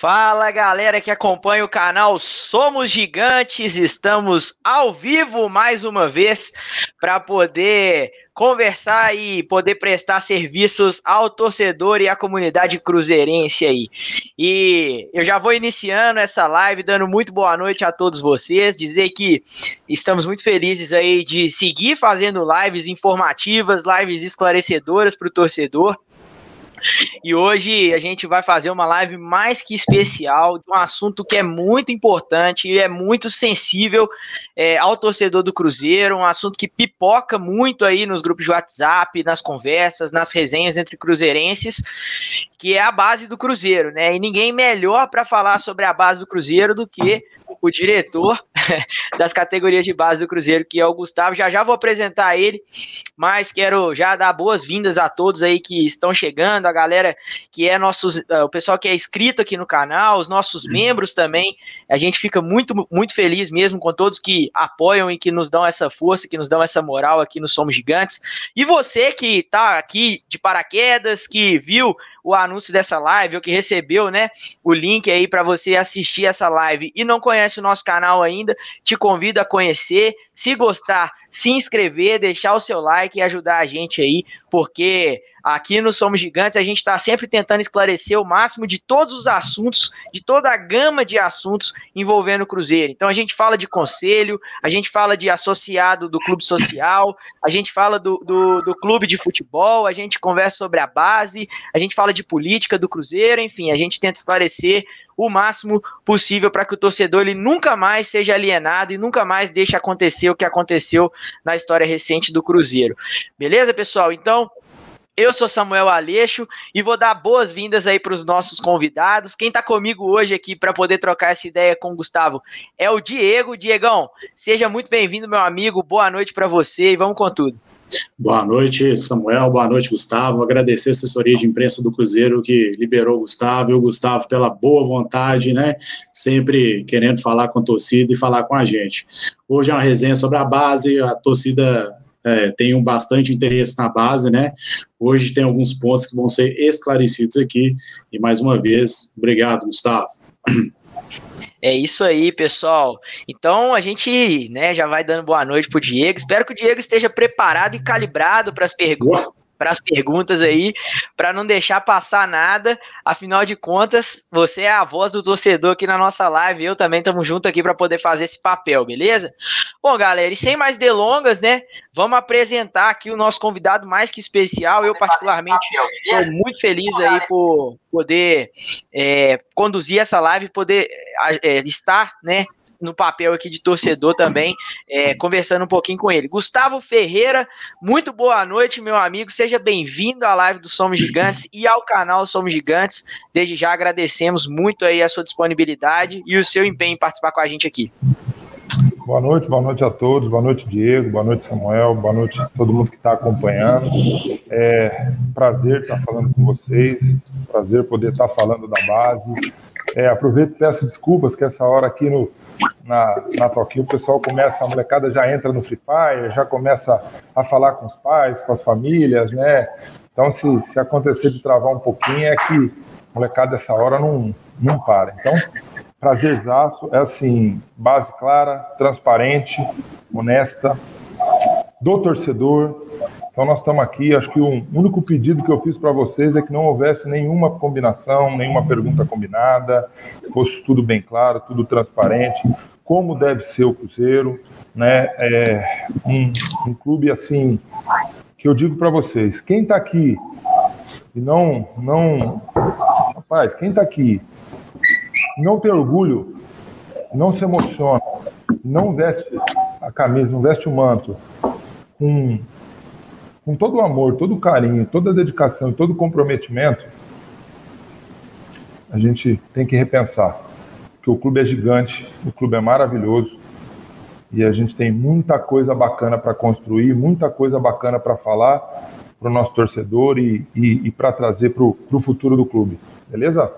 Fala galera que acompanha o canal Somos Gigantes, estamos ao vivo mais uma vez para poder conversar e poder prestar serviços ao torcedor e à comunidade cruzeirense aí. E eu já vou iniciando essa live dando muito boa noite a todos vocês, dizer que estamos muito felizes aí de seguir fazendo lives informativas, lives esclarecedoras para o torcedor. E hoje a gente vai fazer uma live mais que especial de um assunto que é muito importante e é muito sensível é, ao torcedor do Cruzeiro, um assunto que pipoca muito aí nos grupos de WhatsApp, nas conversas, nas resenhas entre cruzeirenses, que é a base do Cruzeiro, né? E ninguém melhor para falar sobre a base do Cruzeiro do que o diretor das categorias de base do Cruzeiro, que é o Gustavo. Já já vou apresentar ele, mas quero já dar boas-vindas a todos aí que estão chegando, a galera que é nossos, uh, o pessoal que é inscrito aqui no canal, os nossos uhum. membros também. A gente fica muito, muito feliz mesmo com todos que apoiam e que nos dão essa força, que nos dão essa moral aqui no Somos Gigantes. E você que está aqui de paraquedas, que viu o anúncio dessa live, ou que recebeu, né, o link aí para você assistir essa live e não conhece o nosso canal ainda, te convido a conhecer. Se gostar, se inscrever, deixar o seu like e ajudar a gente aí, porque aqui no Somos Gigantes a gente está sempre tentando esclarecer o máximo de todos os assuntos, de toda a gama de assuntos envolvendo o Cruzeiro. Então a gente fala de conselho, a gente fala de associado do clube social, a gente fala do, do, do clube de futebol, a gente conversa sobre a base, a gente fala de política do Cruzeiro, enfim, a gente tenta esclarecer o máximo possível para que o torcedor ele nunca mais seja alienado e nunca mais deixe acontecer o que aconteceu na história recente do Cruzeiro. Beleza, pessoal? Então, eu sou Samuel Aleixo e vou dar boas-vindas aí para os nossos convidados. Quem está comigo hoje aqui para poder trocar essa ideia com o Gustavo é o Diego. Diegão, seja muito bem-vindo, meu amigo. Boa noite para você e vamos com tudo. Boa noite, Samuel. Boa noite, Gustavo. Agradecer a assessoria de imprensa do Cruzeiro que liberou o Gustavo e o Gustavo pela boa vontade, né? Sempre querendo falar com a torcida e falar com a gente. Hoje é uma resenha sobre a base, a torcida é, tem um bastante interesse na base, né? Hoje tem alguns pontos que vão ser esclarecidos aqui. E mais uma vez, obrigado, Gustavo. É isso aí, pessoal. Então a gente, né, já vai dando boa noite pro Diego. Espero que o Diego esteja preparado e calibrado para as perguntas para as perguntas aí, para não deixar passar nada. Afinal de contas, você é a voz do torcedor aqui na nossa live. Eu também estamos junto aqui para poder fazer esse papel, beleza? Bom, galera, e sem mais delongas, né? Vamos apresentar aqui o nosso convidado mais que especial. Eu, particularmente, estou muito feliz aí por poder é, conduzir essa live, poder é, estar, né, no papel aqui de torcedor também, é, conversando um pouquinho com ele. Gustavo Ferreira, muito boa noite, meu amigo. Seja bem-vindo à live do Somos Gigantes e ao canal Somos Gigantes. Desde já agradecemos muito aí a sua disponibilidade e o seu empenho em participar com a gente aqui. Boa noite, boa noite a todos, boa noite Diego, boa noite Samuel, boa noite a todo mundo que está acompanhando. É prazer estar falando com vocês, prazer poder estar falando da base. É, aproveito e peço desculpas que essa hora aqui no, na, na Toquinho, o pessoal começa, a molecada já entra no Free Fire, já começa a falar com os pais, com as famílias, né? Então, se, se acontecer de travar um pouquinho, é que molecada dessa hora não, não para. Então, prazerzaço, é assim, base clara, transparente, honesta, do torcedor, então nós estamos aqui, acho que o único pedido que eu fiz para vocês é que não houvesse nenhuma combinação, nenhuma pergunta combinada, fosse tudo bem claro, tudo transparente, como deve ser o Cruzeiro, né? É um, um clube assim que eu digo para vocês, quem está aqui e não, não, rapaz, quem está aqui não tem orgulho, não se emociona, não veste a camisa, não veste o manto com com todo o amor, todo o carinho, toda a dedicação todo o comprometimento, a gente tem que repensar. Que o clube é gigante, o clube é maravilhoso e a gente tem muita coisa bacana para construir, muita coisa bacana para falar para o nosso torcedor e, e, e para trazer para o futuro do clube. Beleza?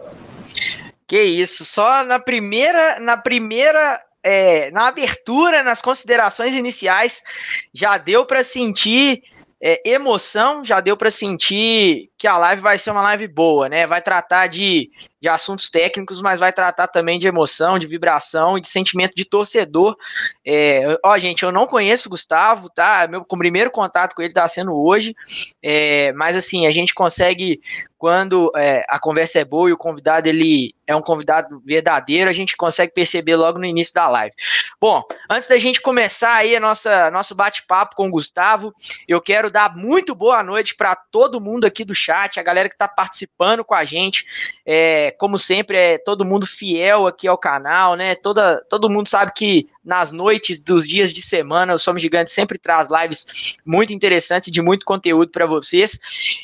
Que isso, só na primeira, na primeira é, na abertura, nas considerações iniciais, já deu para sentir é, emoção, já deu para sentir que a live vai ser uma live boa, né? Vai tratar de, de assuntos técnicos, mas vai tratar também de emoção, de vibração e de sentimento de torcedor. É, ó, gente, eu não conheço o Gustavo, tá? Meu primeiro contato com ele está sendo hoje, é, mas assim, a gente consegue quando é, a conversa é boa e o convidado ele é um convidado verdadeiro, a gente consegue perceber logo no início da live. Bom, antes da gente começar aí a nossa nosso bate-papo com o Gustavo, eu quero dar muito boa noite para todo mundo aqui do chat, a galera que está participando com a gente. É, como sempre, é todo mundo fiel aqui ao canal, né? Toda, todo mundo sabe que nas noites dos dias de semana, o Somos Gigantes sempre traz lives muito interessantes de muito conteúdo para vocês.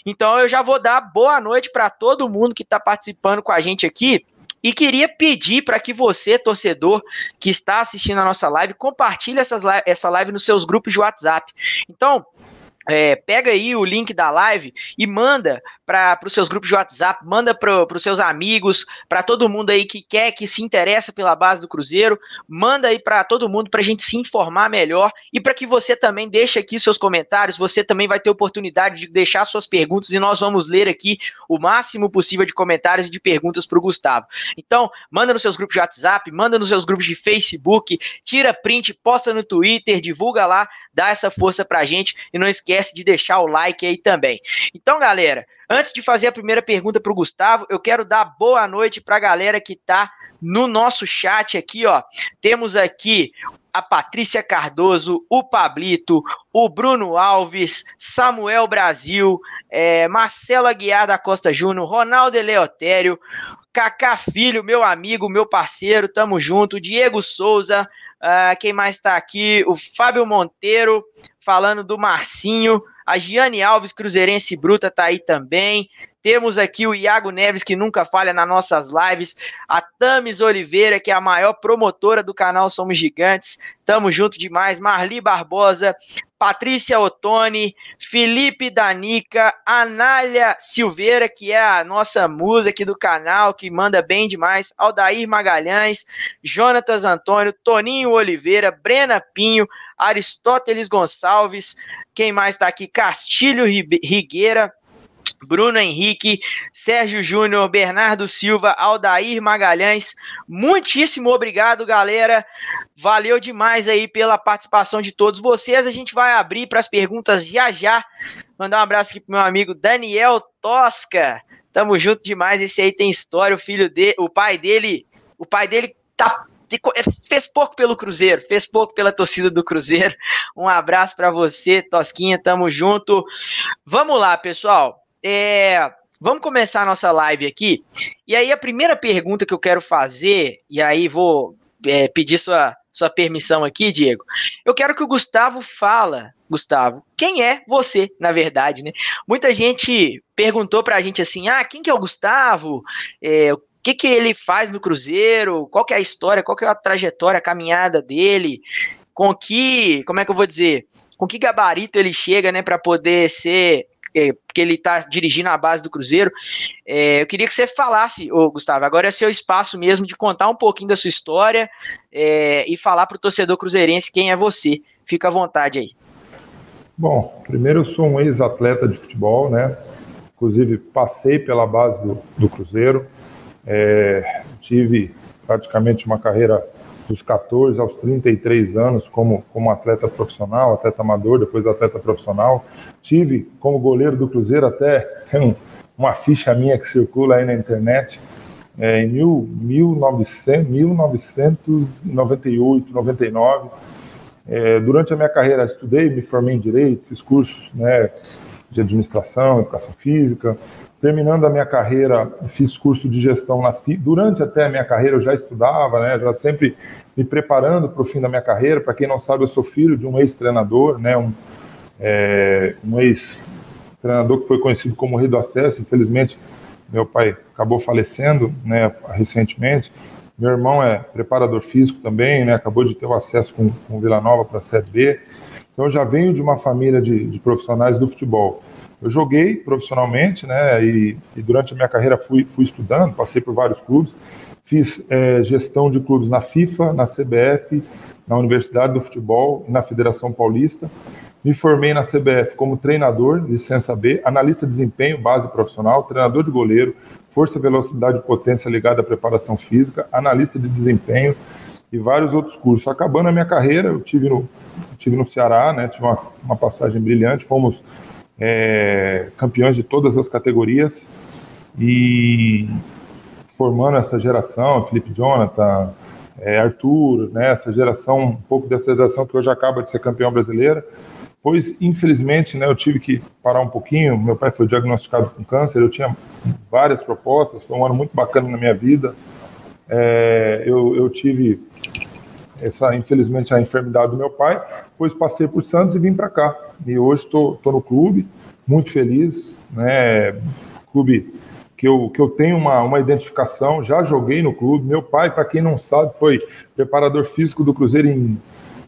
Então eu já vou dar boa noite para todo mundo que está participando com a gente aqui. E queria pedir para que você, torcedor, que está assistindo a nossa live, compartilhe essas, essa live nos seus grupos de WhatsApp. Então, é, pega aí o link da live e manda para os seus grupos de WhatsApp, manda para os seus amigos, para todo mundo aí que quer, que se interessa pela base do Cruzeiro, manda aí para todo mundo para a gente se informar melhor e para que você também deixe aqui seus comentários. Você também vai ter oportunidade de deixar suas perguntas e nós vamos ler aqui o máximo possível de comentários e de perguntas para o Gustavo. Então, manda nos seus grupos de WhatsApp, manda nos seus grupos de Facebook, tira print, posta no Twitter, divulga lá, dá essa força para a gente e não esquece esquece de deixar o like aí também. Então, galera, antes de fazer a primeira pergunta para o Gustavo, eu quero dar boa noite para a galera que está no nosso chat aqui, ó. Temos aqui a Patrícia Cardoso, o Pablito, o Bruno Alves, Samuel Brasil, é, Marcelo Aguiar da Costa Júnior, Ronaldo Eleotério, Cacá Filho, meu amigo, meu parceiro, tamo junto, Diego Souza, Uh, quem mais está aqui? O Fábio Monteiro, falando do Marcinho. A Giane Alves, Cruzeirense Bruta, tá aí também. Temos aqui o Iago Neves, que nunca falha nas nossas lives. A Tamis Oliveira, que é a maior promotora do canal Somos Gigantes. Tamo junto demais. Marli Barbosa, Patrícia Ottoni, Felipe Danica, Anália Silveira, que é a nossa musa aqui do canal, que manda bem demais, Aldair Magalhães, Jonatas Antônio, Toninho Oliveira, Brena Pinho, Aristóteles Gonçalves, quem mais está aqui? Castilho Rigueira, Bruno Henrique, Sérgio Júnior, Bernardo Silva, Aldair Magalhães. Muitíssimo obrigado, galera. Valeu demais aí pela participação de todos vocês. A gente vai abrir para as perguntas já já. Mandar um abraço aqui pro meu amigo Daniel Tosca. Tamo junto demais. Esse aí tem história. O filho dele, o pai dele, o pai dele tá fez pouco pelo Cruzeiro, fez pouco pela torcida do Cruzeiro. Um abraço para você, Tosquinha, tamo junto. Vamos lá, pessoal. É, vamos começar a nossa live aqui. E aí, a primeira pergunta que eu quero fazer, e aí vou é, pedir sua, sua permissão aqui, Diego. Eu quero que o Gustavo fala, Gustavo, quem é você, na verdade, né? Muita gente perguntou pra gente assim, ah, quem que é o Gustavo? É, o que que ele faz no Cruzeiro? Qual que é a história? Qual que é a trajetória, a caminhada dele? Com que, como é que eu vou dizer? Com que gabarito ele chega, né, para poder ser é, porque ele está dirigindo a base do Cruzeiro. É, eu queria que você falasse, ô, Gustavo, agora é seu espaço mesmo de contar um pouquinho da sua história é, e falar para o torcedor cruzeirense quem é você. Fica à vontade aí. Bom, primeiro eu sou um ex-atleta de futebol, né? Inclusive passei pela base do, do Cruzeiro, é, tive praticamente uma carreira dos 14 aos 33 anos como, como atleta profissional, atleta amador, depois atleta profissional. Tive como goleiro do Cruzeiro até tem uma ficha minha que circula aí na internet. É, em mil, 1900, 1998, 99. É, durante a minha carreira estudei, me formei em Direito, fiz cursos né, de Administração, Educação Física, Terminando a minha carreira, fiz curso de gestão na FI. Durante até a minha carreira eu já estudava, né? Já sempre me preparando para o fim da minha carreira. Para quem não sabe, eu sou filho de um ex-treinador, né? Um, é, um ex-treinador que foi conhecido como Rei do Acesso. Infelizmente, meu pai acabou falecendo, né? Recentemente. Meu irmão é preparador físico também, né? Acabou de ter o acesso com, com Vila Nova para a Série B. Então, eu já venho de uma família de, de profissionais do futebol. Eu joguei profissionalmente, né? E, e, durante a minha carreira fui, fui estudando, passei por vários clubes, fiz é, gestão de clubes na FIFA, na CBF, na Universidade do Futebol, na Federação Paulista. Me formei na CBF como treinador, licença B, analista de desempenho, base profissional, treinador de goleiro, força, velocidade e potência ligada à preparação física, analista de desempenho e vários outros cursos. Acabando a minha carreira, eu tive no, tive no Ceará, né, tive uma, uma passagem brilhante, fomos é, campeões de todas as categorias e formando essa geração, Felipe Jonathan, é, Arthur, né, essa geração, um pouco dessa geração que hoje acaba de ser campeão brasileira, pois infelizmente né, eu tive que parar um pouquinho, meu pai foi diagnosticado com câncer, eu tinha várias propostas, foi um ano muito bacana na minha vida, é, eu, eu tive essa, infelizmente, a enfermidade do meu pai, pois passei por Santos e vim para cá. E hoje estou no clube, muito feliz, né? Clube que eu, que eu tenho uma, uma identificação, já joguei no clube. Meu pai, para quem não sabe, foi preparador físico do Cruzeiro em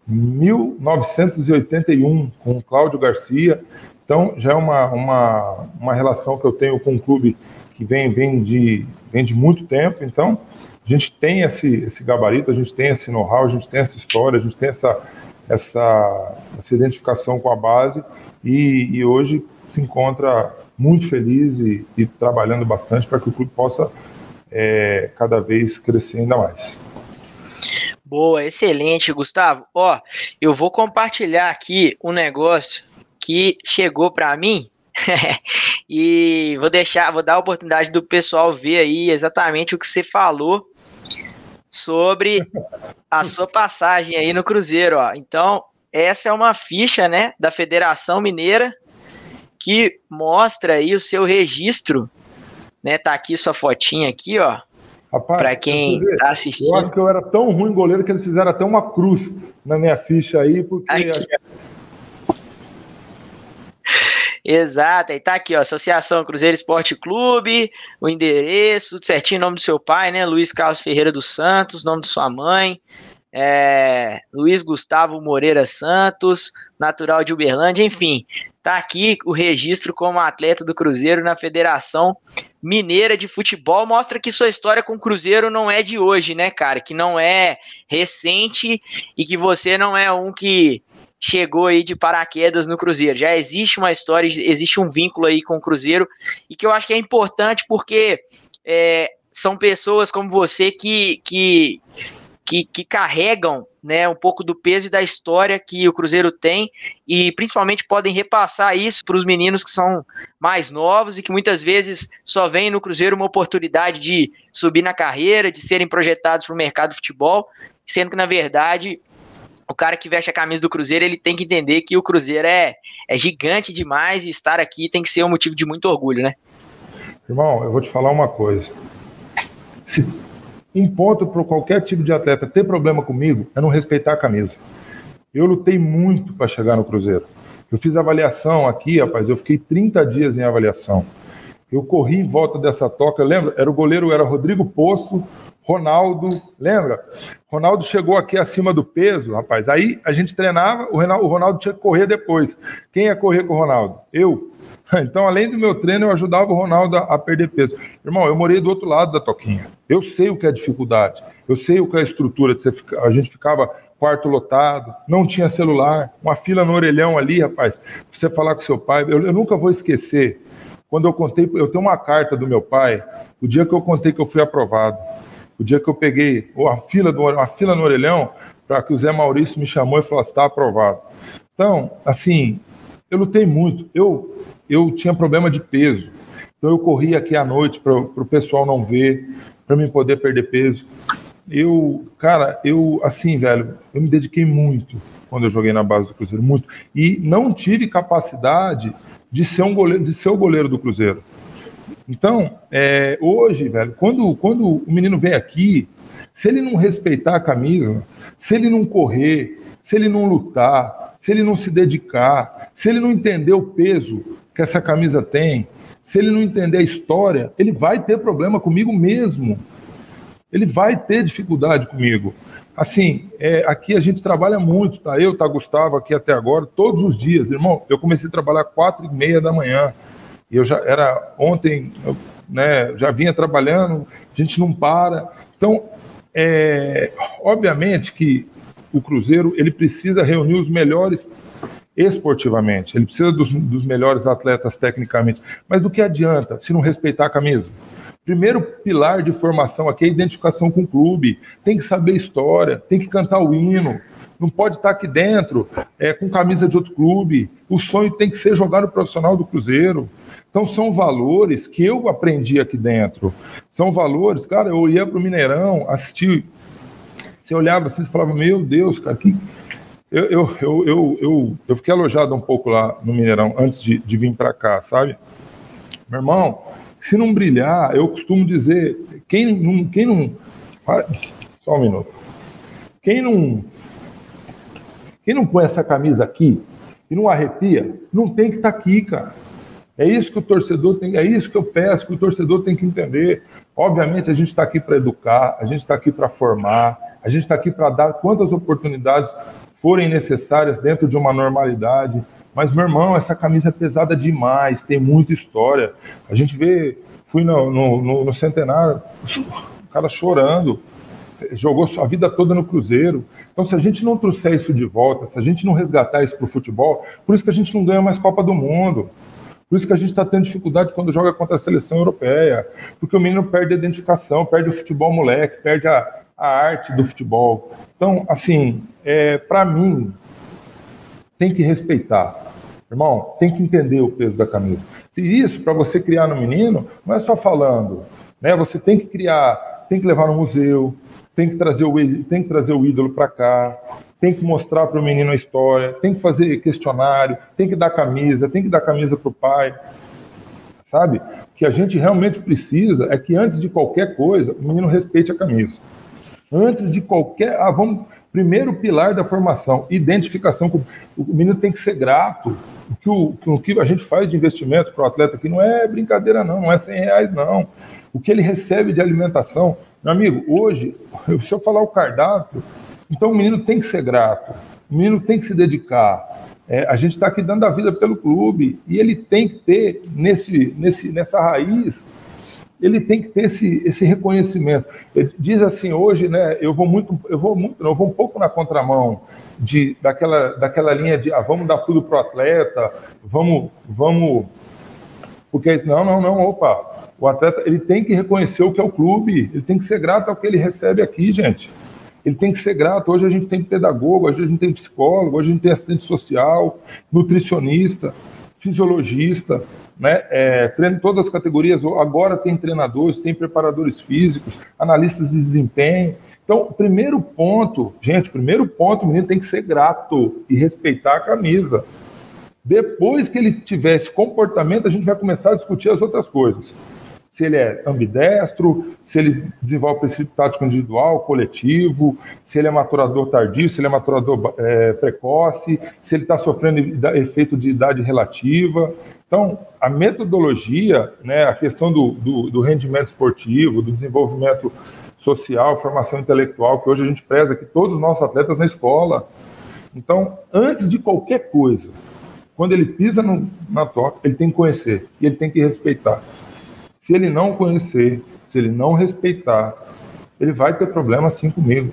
1981, com o Cláudio Garcia. Então, já é uma, uma, uma relação que eu tenho com o clube que vem, vem, de, vem de muito tempo. Então, a gente tem esse, esse gabarito, a gente tem esse know-how, a gente tem essa história, a gente tem essa, essa, essa identificação com a base e, e hoje se encontra muito feliz e, e trabalhando bastante para que o clube possa é, cada vez crescer ainda mais. Boa, excelente, Gustavo. Ó, eu vou compartilhar aqui um negócio que chegou para mim e vou deixar, vou dar a oportunidade do pessoal ver aí exatamente o que você falou sobre a sua passagem aí no Cruzeiro, ó. Então, essa é uma ficha, né, da Federação Mineira que mostra aí o seu registro, né? Tá aqui sua fotinha aqui, ó. Para quem tá assistindo. Eu acho que eu era tão ruim goleiro que eles fizeram até uma cruz na minha ficha aí, porque Exato, aí tá aqui, ó, Associação Cruzeiro Esporte Clube, o endereço, tudo certinho, nome do seu pai, né, Luiz Carlos Ferreira dos Santos, nome de sua mãe, é, Luiz Gustavo Moreira Santos, natural de Uberlândia, enfim, tá aqui o registro como atleta do Cruzeiro na Federação Mineira de Futebol, mostra que sua história com o Cruzeiro não é de hoje, né, cara, que não é recente e que você não é um que chegou aí de paraquedas no Cruzeiro. Já existe uma história, existe um vínculo aí com o Cruzeiro e que eu acho que é importante porque é, são pessoas como você que, que, que, que carregam né, um pouco do peso e da história que o Cruzeiro tem e principalmente podem repassar isso para os meninos que são mais novos e que muitas vezes só veem no Cruzeiro uma oportunidade de subir na carreira, de serem projetados para o mercado de futebol, sendo que na verdade o cara que veste a camisa do Cruzeiro, ele tem que entender que o Cruzeiro é, é gigante demais e estar aqui tem que ser um motivo de muito orgulho, né? Irmão, eu vou te falar uma coisa. Se um ponto para qualquer tipo de atleta ter problema comigo é não respeitar a camisa. Eu lutei muito para chegar no Cruzeiro. Eu fiz avaliação aqui, rapaz, eu fiquei 30 dias em avaliação. Eu corri em volta dessa toca, lembra? Era o goleiro, era Rodrigo Poço, Ronaldo, lembra? Ronaldo chegou aqui acima do peso, rapaz. Aí a gente treinava, o Ronaldo, tinha que correr depois. Quem ia correr com o Ronaldo? Eu. Então, além do meu treino, eu ajudava o Ronaldo a, perder peso. Irmão, eu morei do outro lado da toquinha. Eu sei o que é dificuldade. Eu sei o que é estrutura. De ficar, a gente ficava quarto lotado, não tinha celular, uma fila no orelhão ali, rapaz. Pra você falar com seu pai. Eu, eu nunca vou esquecer. Quando eu contei, eu tenho uma carta do meu pai, o dia que eu contei que eu fui aprovado. O dia que eu peguei a fila, do, a fila no orelhão, para que o Zé Maurício me chamou e falou: está aprovado. Então, assim, eu lutei muito. Eu, eu tinha problema de peso. Então, eu corria aqui à noite para o pessoal não ver, para mim poder perder peso. Eu, cara, eu, assim, velho, eu me dediquei muito quando eu joguei na base do Cruzeiro, muito. E não tive capacidade de ser um goleiro, de ser o goleiro do Cruzeiro. Então, é, hoje, velho, quando, quando o menino vem aqui, se ele não respeitar a camisa, se ele não correr, se ele não lutar, se ele não se dedicar, se ele não entender o peso que essa camisa tem, se ele não entender a história, ele vai ter problema comigo mesmo. Ele vai ter dificuldade comigo. Assim, é, aqui a gente trabalha muito, tá? Eu, tá, Gustavo, aqui até agora, todos os dias. Irmão, eu comecei a trabalhar quatro e meia da manhã. E eu já era ontem, eu, né, já vinha trabalhando, a gente não para. Então, é, obviamente que o Cruzeiro ele precisa reunir os melhores esportivamente, ele precisa dos, dos melhores atletas tecnicamente. Mas do que adianta se não respeitar a camisa? Primeiro pilar de formação aqui é a identificação com o clube. Tem que saber história, tem que cantar o hino. Não pode estar aqui dentro é, com camisa de outro clube. O sonho tem que ser jogar no profissional do Cruzeiro. Então são valores que eu aprendi aqui dentro. São valores, cara, eu ia para o Mineirão, assisti. Você olhava assim e falava, meu Deus, cara, que, eu, eu, eu, eu, eu, eu fiquei alojado um pouco lá no Mineirão antes de, de vir para cá, sabe? Meu irmão, se não brilhar, eu costumo dizer, quem não, quem não. Só um minuto. Quem não. Quem não põe essa camisa aqui e não arrepia, não tem que estar tá aqui, cara. É isso que o torcedor tem, é isso que eu peço que o torcedor tem que entender. Obviamente a gente está aqui para educar, a gente está aqui para formar, a gente está aqui para dar quantas oportunidades forem necessárias dentro de uma normalidade. Mas, meu irmão, essa camisa é pesada demais, tem muita história. A gente vê, fui no, no, no centenário, o cara chorando, jogou sua vida toda no Cruzeiro. Então, se a gente não trouxer isso de volta, se a gente não resgatar isso para o futebol, por isso que a gente não ganha mais Copa do Mundo. Por isso que a gente está tendo dificuldade quando joga contra a seleção europeia. Porque o menino perde a identificação, perde o futebol moleque, perde a, a arte do futebol. Então, assim, é, para mim, tem que respeitar. Irmão, tem que entender o peso da camisa. E isso, para você criar no menino, não é só falando. Né? Você tem que criar, tem que levar no museu, tem que trazer o, tem que trazer o ídolo para cá, tem que mostrar para o menino a história, tem que fazer questionário, tem que dar camisa, tem que dar camisa para o pai. Sabe? O que a gente realmente precisa é que antes de qualquer coisa, o menino respeite a camisa. Antes de qualquer. Ah, vamos. Primeiro pilar da formação, identificação. Com, o menino tem que ser grato. O que, o, o que a gente faz de investimento para o atleta aqui não é brincadeira, não, não é 100 reais, não. O que ele recebe de alimentação. Meu amigo, hoje, se eu falar o cardápio, então o menino tem que ser grato, o menino tem que se dedicar. É, a gente está aqui dando a vida pelo clube e ele tem que ter nesse, nesse, nessa raiz ele tem que ter esse, esse reconhecimento. Ele diz assim, hoje, né, eu vou muito, eu vou muito, eu vou um pouco na contramão de, daquela, daquela linha de ah, vamos dar tudo para o atleta, vamos, vamos. Porque não, não, não, opa, o atleta ele tem que reconhecer o que é o clube, ele tem que ser grato ao que ele recebe aqui, gente. Ele tem que ser grato. Hoje a gente tem pedagogo, hoje a gente tem psicólogo, hoje a gente tem assistente social, nutricionista, fisiologista né? É, treino todas as categorias. Agora tem treinadores, tem preparadores físicos, analistas de desempenho. Então, primeiro ponto, gente, primeiro ponto, o menino tem que ser grato e respeitar a camisa. Depois que ele tiver esse comportamento, a gente vai começar a discutir as outras coisas. Se ele é ambidestro, se ele desenvolve princípio tático individual, coletivo, se ele é maturador tardio, se ele é maturador é, precoce, se ele está sofrendo efeito de idade relativa. Então, a metodologia, né, a questão do, do, do, rendimento esportivo, do desenvolvimento social, formação intelectual, que hoje a gente preza aqui todos os nossos atletas na escola. Então, antes de qualquer coisa, quando ele pisa no, na toca, ele tem que conhecer e ele tem que respeitar. Se ele não conhecer, se ele não respeitar, ele vai ter problema assim comigo.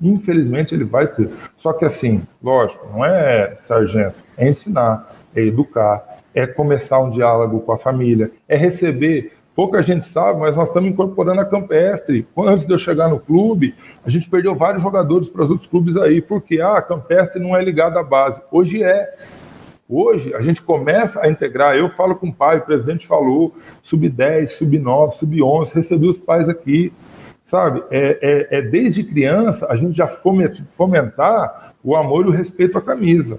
Infelizmente, ele vai ter. Só que assim, lógico, não é sargento, é ensinar, é educar, é começar um diálogo com a família, é receber. Pouca gente sabe, mas nós estamos incorporando a Campestre. Antes de eu chegar no clube, a gente perdeu vários jogadores para os outros clubes aí, porque ah, a Campestre não é ligada à base. Hoje é. Hoje a gente começa a integrar. Eu falo com o pai, o presidente falou, sub-10, sub-9, sub-11, recebi os pais aqui. Sabe? É, é, é desde criança a gente já fomentar o amor e o respeito à camisa.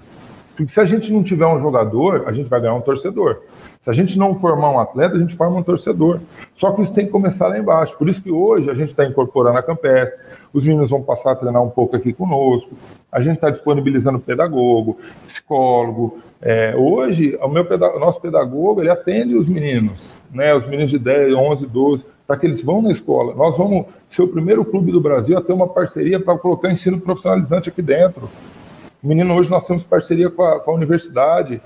Porque se a gente não tiver um jogador, a gente vai ganhar um torcedor. Se a gente não formar um atleta, a gente forma um torcedor. Só que isso tem que começar lá embaixo. Por isso que hoje a gente está incorporando a Campestre, os meninos vão passar a treinar um pouco aqui conosco, a gente está disponibilizando pedagogo, psicólogo. É, hoje, o, meu nosso pedagogo ele atende os meninos, né, os meninos de 10, 11, 12, para que eles vão na escola. Nós vamos ser o primeiro clube do Brasil a ter uma parceria para colocar ensino profissionalizante aqui dentro. Menino hoje nós temos parceria com a, com a universidade.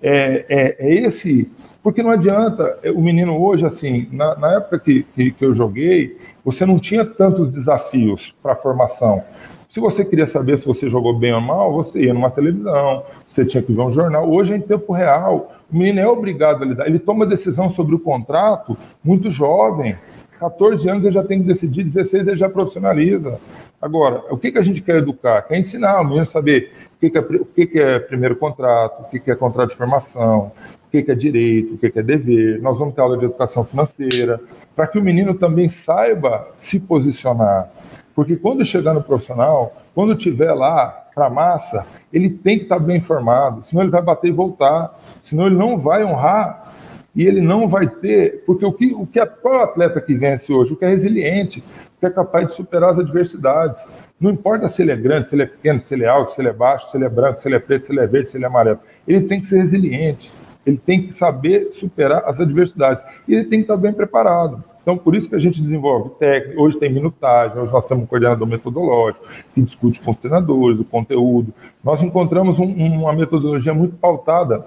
É, é, é, esse. Porque não adianta, é, o menino hoje, assim, na, na época que, que, que, eu joguei, você não tinha tantos desafios para formação. Se você queria saber se você jogou bem ou mal, você ia numa televisão, você tinha que ver um jornal. Hoje em tempo real. O menino é obrigado a lidar. Ele toma decisão sobre o contrato muito jovem. 14 anos ele já tem que decidir, 16 ele já profissionaliza. Agora, o que, que a gente quer educar? Quer ensinar o menino a saber que, que, é, o que, que é primeiro contrato, o que, que é contrato de formação, o que, que é direito, o que, que é dever. Nós vamos ter aula de educação financeira, para que o menino também saiba se posicionar. Porque quando chegar no profissional, quando tiver lá para a massa, ele tem que estar tá bem informado, senão ele vai bater e voltar, senão ele não vai honrar e ele não vai ter, porque o que, o que qual é o atleta que vence hoje? O que é resiliente, que é capaz de superar as adversidades. Não importa se ele é grande, se ele é pequeno, se ele é alto, se ele é baixo, se ele é branco, se ele é preto, se ele é verde, se ele é amarelo. Ele tem que ser resiliente. Ele tem que saber superar as adversidades. E ele tem que estar bem preparado. Então, por isso que a gente desenvolve técnica. Hoje tem minutagem, hoje nós temos um coordenador metodológico que discute com os treinadores o conteúdo. Nós encontramos um, uma metodologia muito pautada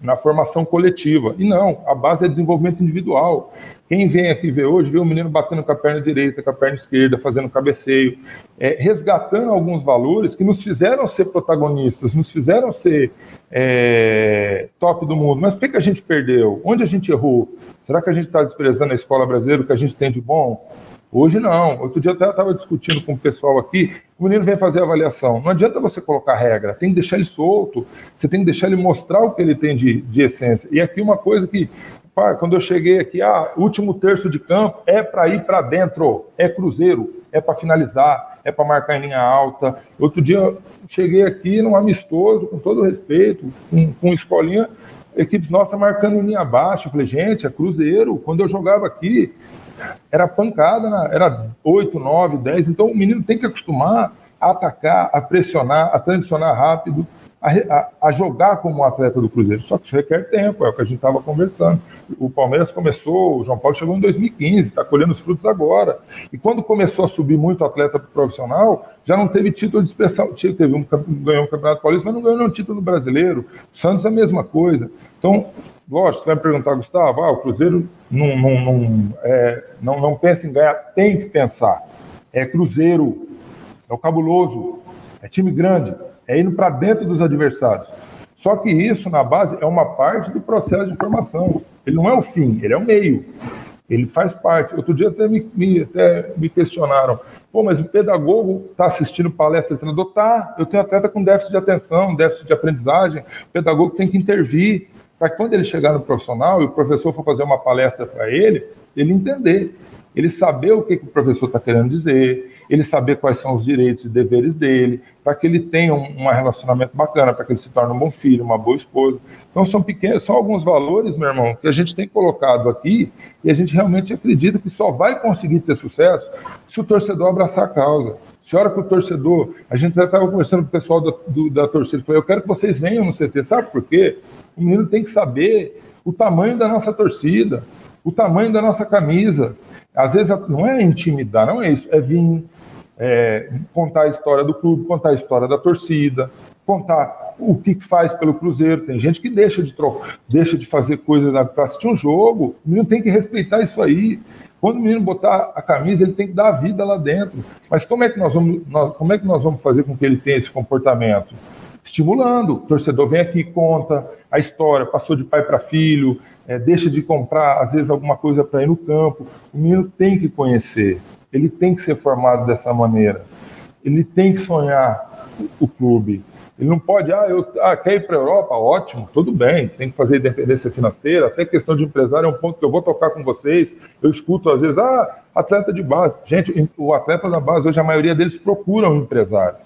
na formação coletiva. E não, a base é desenvolvimento individual. Quem vem aqui ver hoje, vê o menino batendo com a perna direita, com a perna esquerda, fazendo cabeceio, é, resgatando alguns valores que nos fizeram ser protagonistas, nos fizeram ser é, top do mundo. Mas por que, que a gente perdeu? Onde a gente errou? Será que a gente está desprezando a escola brasileira, o que a gente tem de bom? Hoje não. Outro dia até estava discutindo com o pessoal aqui. O menino vem fazer avaliação. Não adianta você colocar regra, tem que deixar ele solto. Você tem que deixar ele mostrar o que ele tem de, de essência. E aqui uma coisa que, pá, quando eu cheguei aqui, ah, último terço de campo é para ir para dentro, é cruzeiro, é para finalizar, é para marcar em linha alta. Outro dia cheguei aqui num amistoso, com todo respeito, com, com escolinha, equipes nossas marcando em linha baixa. Eu falei, gente, é cruzeiro. Quando eu jogava aqui, era pancada, né? era 8, 9, 10. Então o menino tem que acostumar a atacar, a pressionar, a transicionar rápido, a, a, a jogar como um atleta do Cruzeiro. Só que isso requer tempo, é o que a gente estava conversando. O Palmeiras começou, o João Paulo chegou em 2015, está colhendo os frutos agora. E quando começou a subir muito atleta profissional, já não teve título de expressão. Teve um, ganhou um Campeonato Paulista, mas não ganhou nenhum título brasileiro. Santos é a mesma coisa. Então, lógico, você vai me perguntar, Gustavo, ah, o Cruzeiro não, não, não, é, não, não pensa em ganhar, tem que pensar. É Cruzeiro, é o cabuloso, é time grande, é indo para dentro dos adversários. Só que isso, na base, é uma parte do processo de formação. Ele não é o fim, ele é o meio. Ele faz parte. Outro dia até me, me até me questionaram: pô, mas o pedagogo está assistindo palestra do treinador? Tá, eu tenho atleta com déficit de atenção, déficit de aprendizagem. O pedagogo tem que intervir para quando ele chegar no profissional e o professor for fazer uma palestra para ele, ele entender, ele saber o que, que o professor está querendo dizer, ele saber quais são os direitos e deveres dele, para que ele tenha um, um, relacionamento bacana, para que ele se torne um bom filho, uma boa esposa. Então são pequenos, são alguns valores, meu irmão, que a gente tem colocado aqui e a gente realmente acredita que só vai conseguir ter sucesso se o torcedor abraçar a causa. Se a hora que o torcedor, a gente já estava conversando com o pessoal da, do, da torcida, falei, eu quero que vocês venham no CT, sabe por quê? O menino tem que saber o tamanho da nossa torcida, o tamanho da nossa camisa. Às vezes não é intimidar, não é isso, é vir, é, contar a história do clube, contar a história da torcida, contar o que faz pelo Cruzeiro. Tem gente que deixa de trocar, deixa de fazer coisas para assistir um jogo. O menino tem que respeitar isso aí. Quando o menino botar a camisa, ele tem que dar a vida lá dentro. Mas como é que nós vamos, nós, como é que nós vamos fazer com que ele tenha esse comportamento? Estimulando. O torcedor vem aqui, conta a história, passou de pai para filho, é, deixa de comprar, às vezes, alguma coisa para ir no campo. O menino tem que conhecer, ele tem que ser formado dessa maneira. Ele tem que sonhar o clube. Ele não pode, ah, eu ah, quer ir para a Europa? Ótimo, tudo bem, tem que fazer independência financeira, até questão de empresário é um ponto que eu vou tocar com vocês. Eu escuto às vezes, ah, atleta de base. Gente, o atleta da base, hoje a maioria deles procuram um empresário.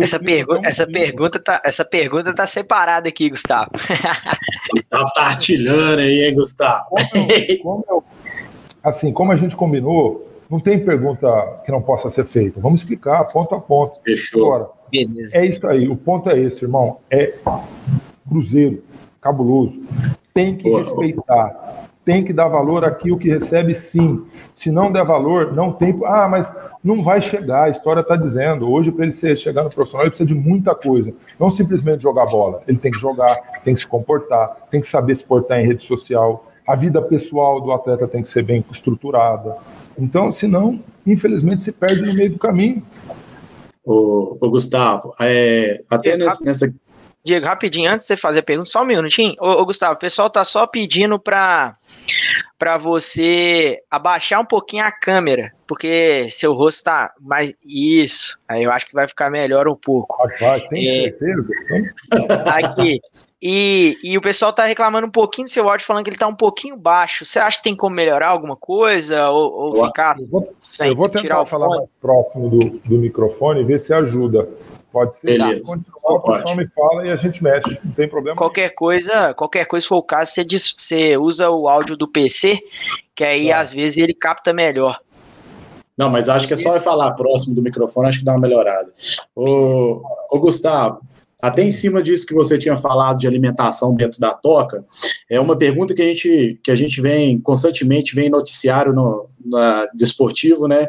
Essa, pergu essa, pergunta tá, essa pergunta tá separada aqui, Gustavo. Gustavo tá artilhando aí, hein, Gustavo? Como, como assim, como a gente combinou, não tem pergunta que não possa ser feita. Vamos explicar ponto a ponto. Fechou. Agora, Beleza. É isso aí. O ponto é esse, irmão. É Cruzeiro, cabuloso. Tem que Boa. respeitar. Tem que dar valor àquilo que recebe, sim. Se não der valor, não tem. Ah, mas não vai chegar. A história está dizendo. Hoje, para ele ser, chegar no profissional, ele precisa de muita coisa. Não simplesmente jogar bola. Ele tem que jogar, tem que se comportar, tem que saber se portar em rede social. A vida pessoal do atleta tem que ser bem estruturada. Então, senão, infelizmente, se perde no meio do caminho. o, o Gustavo, é, até nessa, nessa Diego, rapidinho, antes de você fazer a pergunta, só um minutinho. Ô, ô Gustavo, o pessoal tá só pedindo para para você abaixar um pouquinho a câmera, porque seu rosto tá mais isso. Aí eu acho que vai ficar melhor um pouco. Vai, tem é... certeza? Aqui. E, e o pessoal tá reclamando um pouquinho do seu áudio, falando que ele tá um pouquinho baixo. Você acha que tem como melhorar alguma coisa? Ou, ou ficar eu vou, sem eu vou tentar tirar o falar mais próximo do, do microfone e ver se ajuda. Pode ser. Beleza. Continuar, o pessoal me fala e a gente mexe, não tem problema. Qualquer coisa, qualquer coisa, se for o caso, você, diz, você usa o áudio do PC, que aí tá. às vezes ele capta melhor. Não, mas acho que é só falar próximo do microfone, acho que dá uma melhorada. Ô, ô Gustavo, até em cima disso que você tinha falado de alimentação dentro da toca, é uma pergunta que a gente, que a gente vem constantemente, vem noticiário no, na, desportivo, né?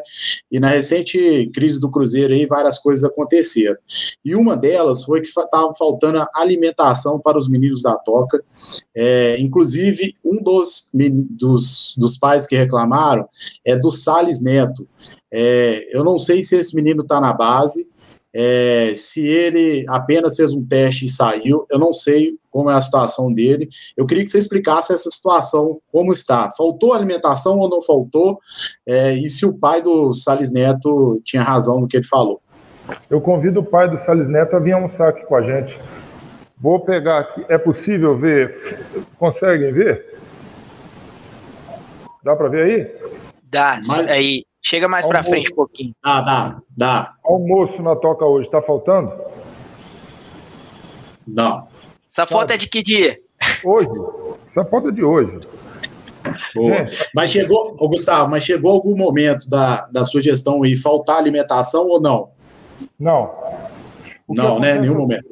E na recente crise do Cruzeiro aí, várias coisas aconteceram. E uma delas foi que estava faltando alimentação para os meninos da toca. É, inclusive, um dos, dos, dos pais que reclamaram é do Sales Neto. É, eu não sei se esse menino está na base, é, se ele apenas fez um teste e saiu, eu não sei como é a situação dele. Eu queria que você explicasse essa situação, como está. Faltou alimentação ou não faltou? É, e se o pai do Salles Neto tinha razão no que ele falou. Eu convido o pai do Salles Neto a vir almoçar aqui com a gente. Vou pegar aqui. É possível ver? Conseguem ver? Dá para ver aí? Dá. Mas... Aí, Chega mais para frente um pouquinho. Dá, dá, dá. Almoço na toca hoje, tá faltando? Não. Essa foto é de que dia? Hoje. Essa foto é de hoje. Mas chegou, ô Gustavo, mas chegou algum momento da, da sua gestão e faltar alimentação ou não? Não. não, né? Nenhum momento.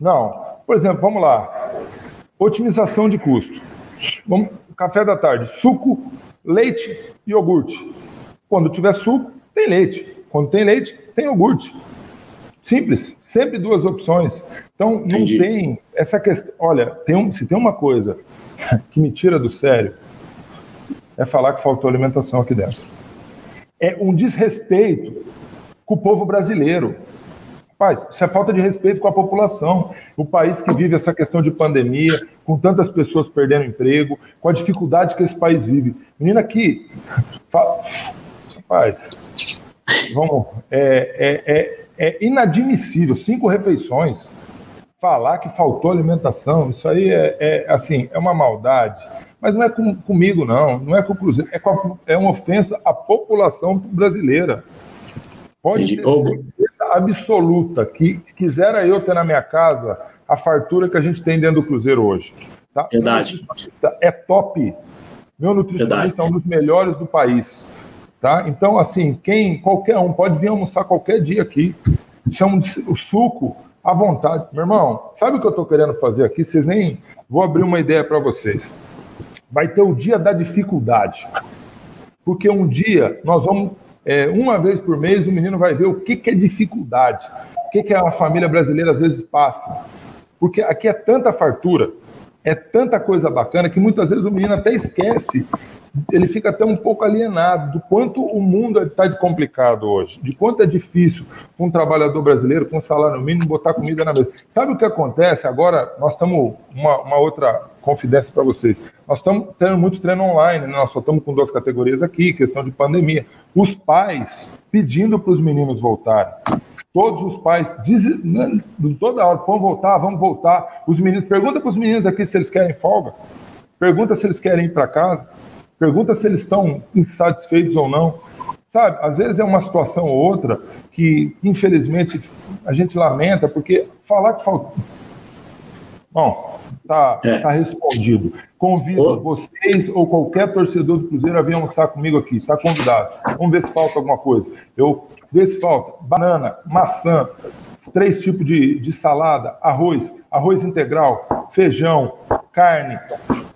Não. Por exemplo, vamos lá. Otimização de custo. Vamos, café da tarde, suco, leite e iogurte. Quando tiver suco, tem leite. Quando tem leite, tem iogurte. Simples, sempre duas opções. Então, não Entendi. tem essa questão. Olha, tem um, se tem uma coisa que me tira do sério, é falar que faltou alimentação aqui dentro. É um desrespeito com o povo brasileiro. Rapaz, isso é falta de respeito com a população. O país que vive essa questão de pandemia, com tantas pessoas perdendo emprego, com a dificuldade que esse país vive. Menina aqui, Rapaz, vamos, é, é, é, é inadmissível, cinco refeições, falar que faltou alimentação, isso aí é, é assim, é uma maldade. Mas não é com, comigo, não, não é com o Cruzeiro, é, com a, é uma ofensa à população brasileira. Pode ter certeza absoluta que quisera eu ter na minha casa a fartura que a gente tem dentro do Cruzeiro hoje. Tá? Verdade. É top. Meu nutricionista Verdade. é um dos melhores do país. Tá? Então, assim, quem, qualquer um pode vir almoçar qualquer dia aqui. Chama o suco à vontade. Meu irmão, sabe o que eu estou querendo fazer aqui? Vocês nem. Vou abrir uma ideia para vocês. Vai ter o dia da dificuldade. Porque um dia nós vamos. É, uma vez por mês o menino vai ver o que, que é dificuldade, o que, que a família brasileira às vezes passa. Porque aqui é tanta fartura, é tanta coisa bacana que muitas vezes o menino até esquece ele fica até um pouco alienado do quanto o mundo está complicado hoje, de quanto é difícil um trabalhador brasileiro com salário mínimo botar comida na mesa. Sabe o que acontece? Agora nós estamos uma, uma outra confidência para vocês. Nós estamos tendo muito treino online, né? nós só estamos com duas categorias aqui, questão de pandemia. Os pais pedindo para os meninos voltarem. Todos os pais dizem, né, toda hora, vamos voltar, vamos voltar. Os meninos, pergunta para os meninos aqui se eles querem folga. Pergunta se eles querem ir para casa. Pergunta se eles estão insatisfeitos ou não. Sabe, às vezes é uma situação ou outra que, infelizmente, a gente lamenta, porque falar que falta. Bom, tá, é. tá respondido. Convido vocês ou qualquer torcedor do Cruzeiro a vir almoçar comigo aqui, está convidado. Vamos ver se falta alguma coisa. Eu ver se falta banana, maçã, três tipos de, de salada, arroz, arroz integral, feijão, carne,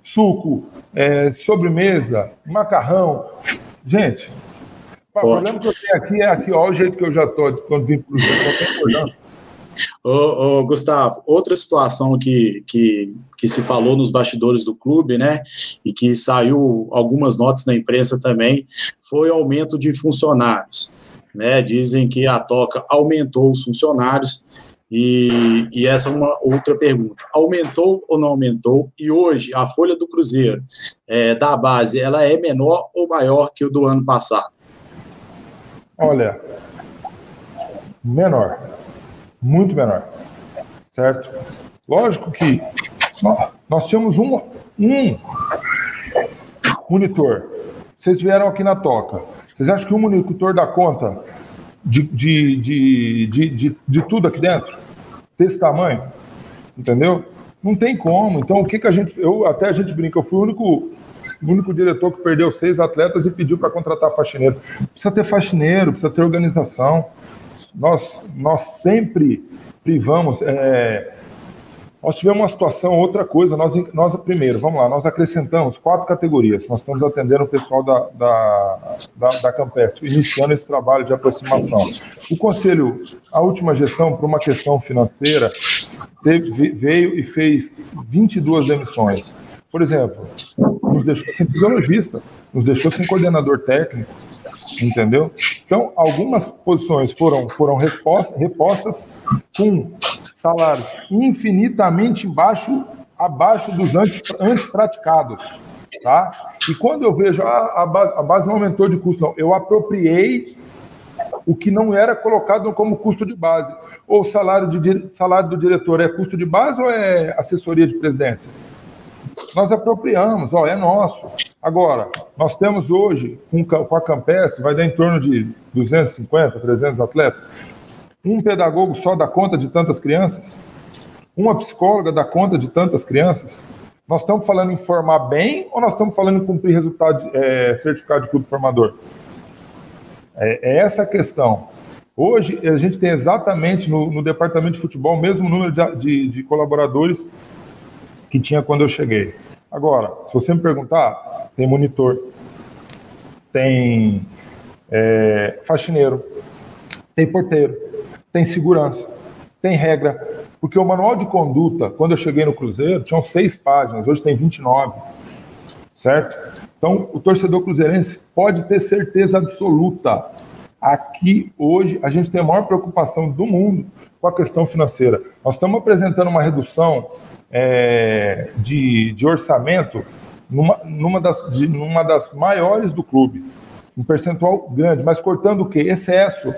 suco, é, sobremesa, macarrão. Gente, o problema que eu tenho aqui é aqui, olha o jeito que eu já estou quando vim para o Ô, ô, Gustavo, outra situação que, que, que se falou nos bastidores do clube, né, e que saiu algumas notas na imprensa também, foi o aumento de funcionários. né? Dizem que a Toca aumentou os funcionários. E, e, essa é uma outra pergunta. Aumentou ou não aumentou? E hoje a folha do Cruzeiro é, da base, ela é menor ou maior que o do ano passado? Olha, menor, muito menor, certo? Lógico que nós tínhamos um, um monitor. Vocês vieram aqui na toca. Vocês acham que um monitor dá conta de, de, de, de, de, de tudo aqui dentro? Desse tamanho? Entendeu? Não tem como. Então, o que, que a gente. Eu, até a gente brinca, eu fui o único, o único diretor que perdeu seis atletas e pediu para contratar faxineiro. Precisa ter faxineiro, precisa ter organização. Nós, nós sempre privamos. É, nós tivemos uma situação, outra coisa, nós, nós primeiro, vamos lá, nós acrescentamos quatro categorias, nós estamos atendendo o pessoal da, da, da, da Campesp, iniciando esse trabalho de aproximação. O Conselho, a última gestão, por uma questão financeira, teve, veio e fez 22 demissões. Por exemplo, nos deixou sem fisiologista, nos deixou sem coordenador técnico, entendeu? Então, algumas posições foram, foram repostas, repostas com salários infinitamente baixo, abaixo dos antipraticados. Tá? E quando eu vejo ah, a, base, a base não aumentou de custo, não, eu apropriei o que não era colocado como custo de base. Ou salário, de, salário do diretor é custo de base ou é assessoria de presidência? Nós apropriamos, ó, é nosso. Agora, nós temos hoje, com, a Campes, vai dar em torno de 250, 300 atletas. Um pedagogo só dá conta de tantas crianças? Uma psicóloga dá conta de tantas crianças? Nós estamos falando em formar bem ou nós estamos falando em cumprir resultado, é, certificado de clube formador? É, é, essa a questão. Hoje, a gente tem exatamente no, no departamento de futebol o mesmo número de, de, de, colaboradores que tinha quando eu cheguei. Agora, se você me perguntar, tem monitor, tem é, faxineiro, tem porteiro, tem segurança, tem regra. Porque o manual de conduta, quando eu cheguei no Cruzeiro, tinham seis páginas, hoje tem 29, certo? Então, o torcedor cruzeirense pode ter certeza absoluta. Aqui, hoje, a gente tem a maior preocupação do mundo com a questão financeira. Nós estamos apresentando uma redução é, de, de orçamento numa, numa, das, de, numa das maiores do clube. Um percentual grande, mas cortando o quê? Excesso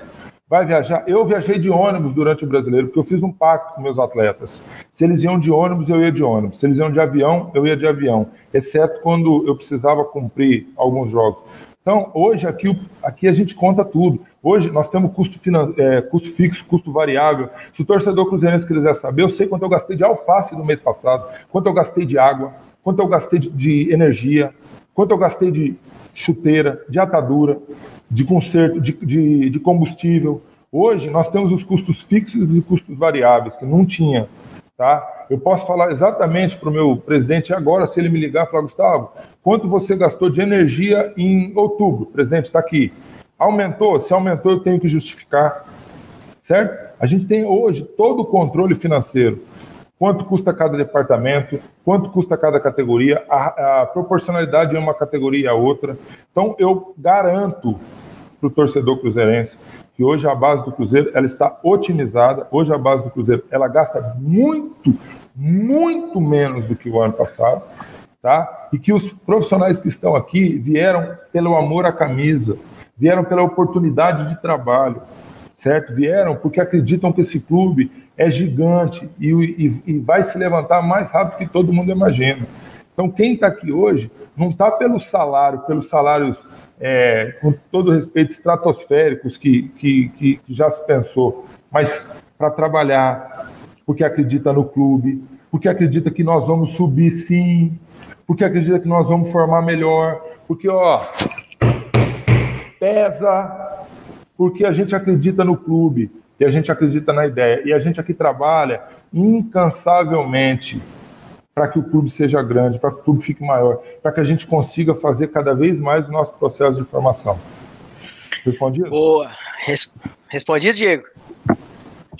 vai viajar. Eu viajei de ônibus durante o brasileiro, porque eu fiz um pacto com meus atletas. Se eles iam de ônibus, eu ia de ônibus. Se eles iam de avião, eu ia de avião. Exceto quando eu precisava cumprir alguns jogos. Então, hoje aqui, aqui a gente conta tudo. Hoje nós temos custo, é, custo fixo, custo variável. Se o torcedor cruzeirense quiser saber, eu sei quanto eu gastei de alface no mês passado, quanto eu gastei de água, quanto eu gastei de, de energia, quanto eu gastei de chuteira, de atadura, de conserto, de, de, de combustível. Hoje nós temos os custos fixos e custos variáveis, que não tinha. Tá? Eu posso falar exatamente para o meu presidente agora, se ele me ligar falar, Gustavo, quanto você gastou de energia em outubro? Presidente, está aqui. Aumentou? Se aumentou, eu tenho que justificar. Certo? A gente tem hoje todo o controle financeiro quanto custa cada departamento, quanto custa cada categoria, a, a proporcionalidade de uma categoria a outra. Então, eu garanto para o torcedor cruzeirense que hoje a base do Cruzeiro ela está otimizada. Hoje a base do Cruzeiro ela gasta muito, muito menos do que o ano passado, tá? E que os profissionais que estão aqui vieram pelo amor à camisa, vieram pela oportunidade de trabalho, certo? Vieram porque acreditam que esse clube é gigante e, e, e vai se levantar mais rápido que todo mundo imagina. Então, quem está aqui hoje não está pelo salário, pelos salários, é, com todo respeito, estratosféricos que, que, que já se pensou, mas para trabalhar, porque acredita no clube, porque acredita que nós vamos subir sim, porque acredita que nós vamos formar melhor, porque, ó, pesa, porque a gente acredita no clube, e a gente acredita na ideia. E a gente aqui trabalha incansavelmente para que o clube seja grande, para que o clube fique maior, para que a gente consiga fazer cada vez mais o nosso processo de formação. Respondido? Boa. Res... Respondido, Diego?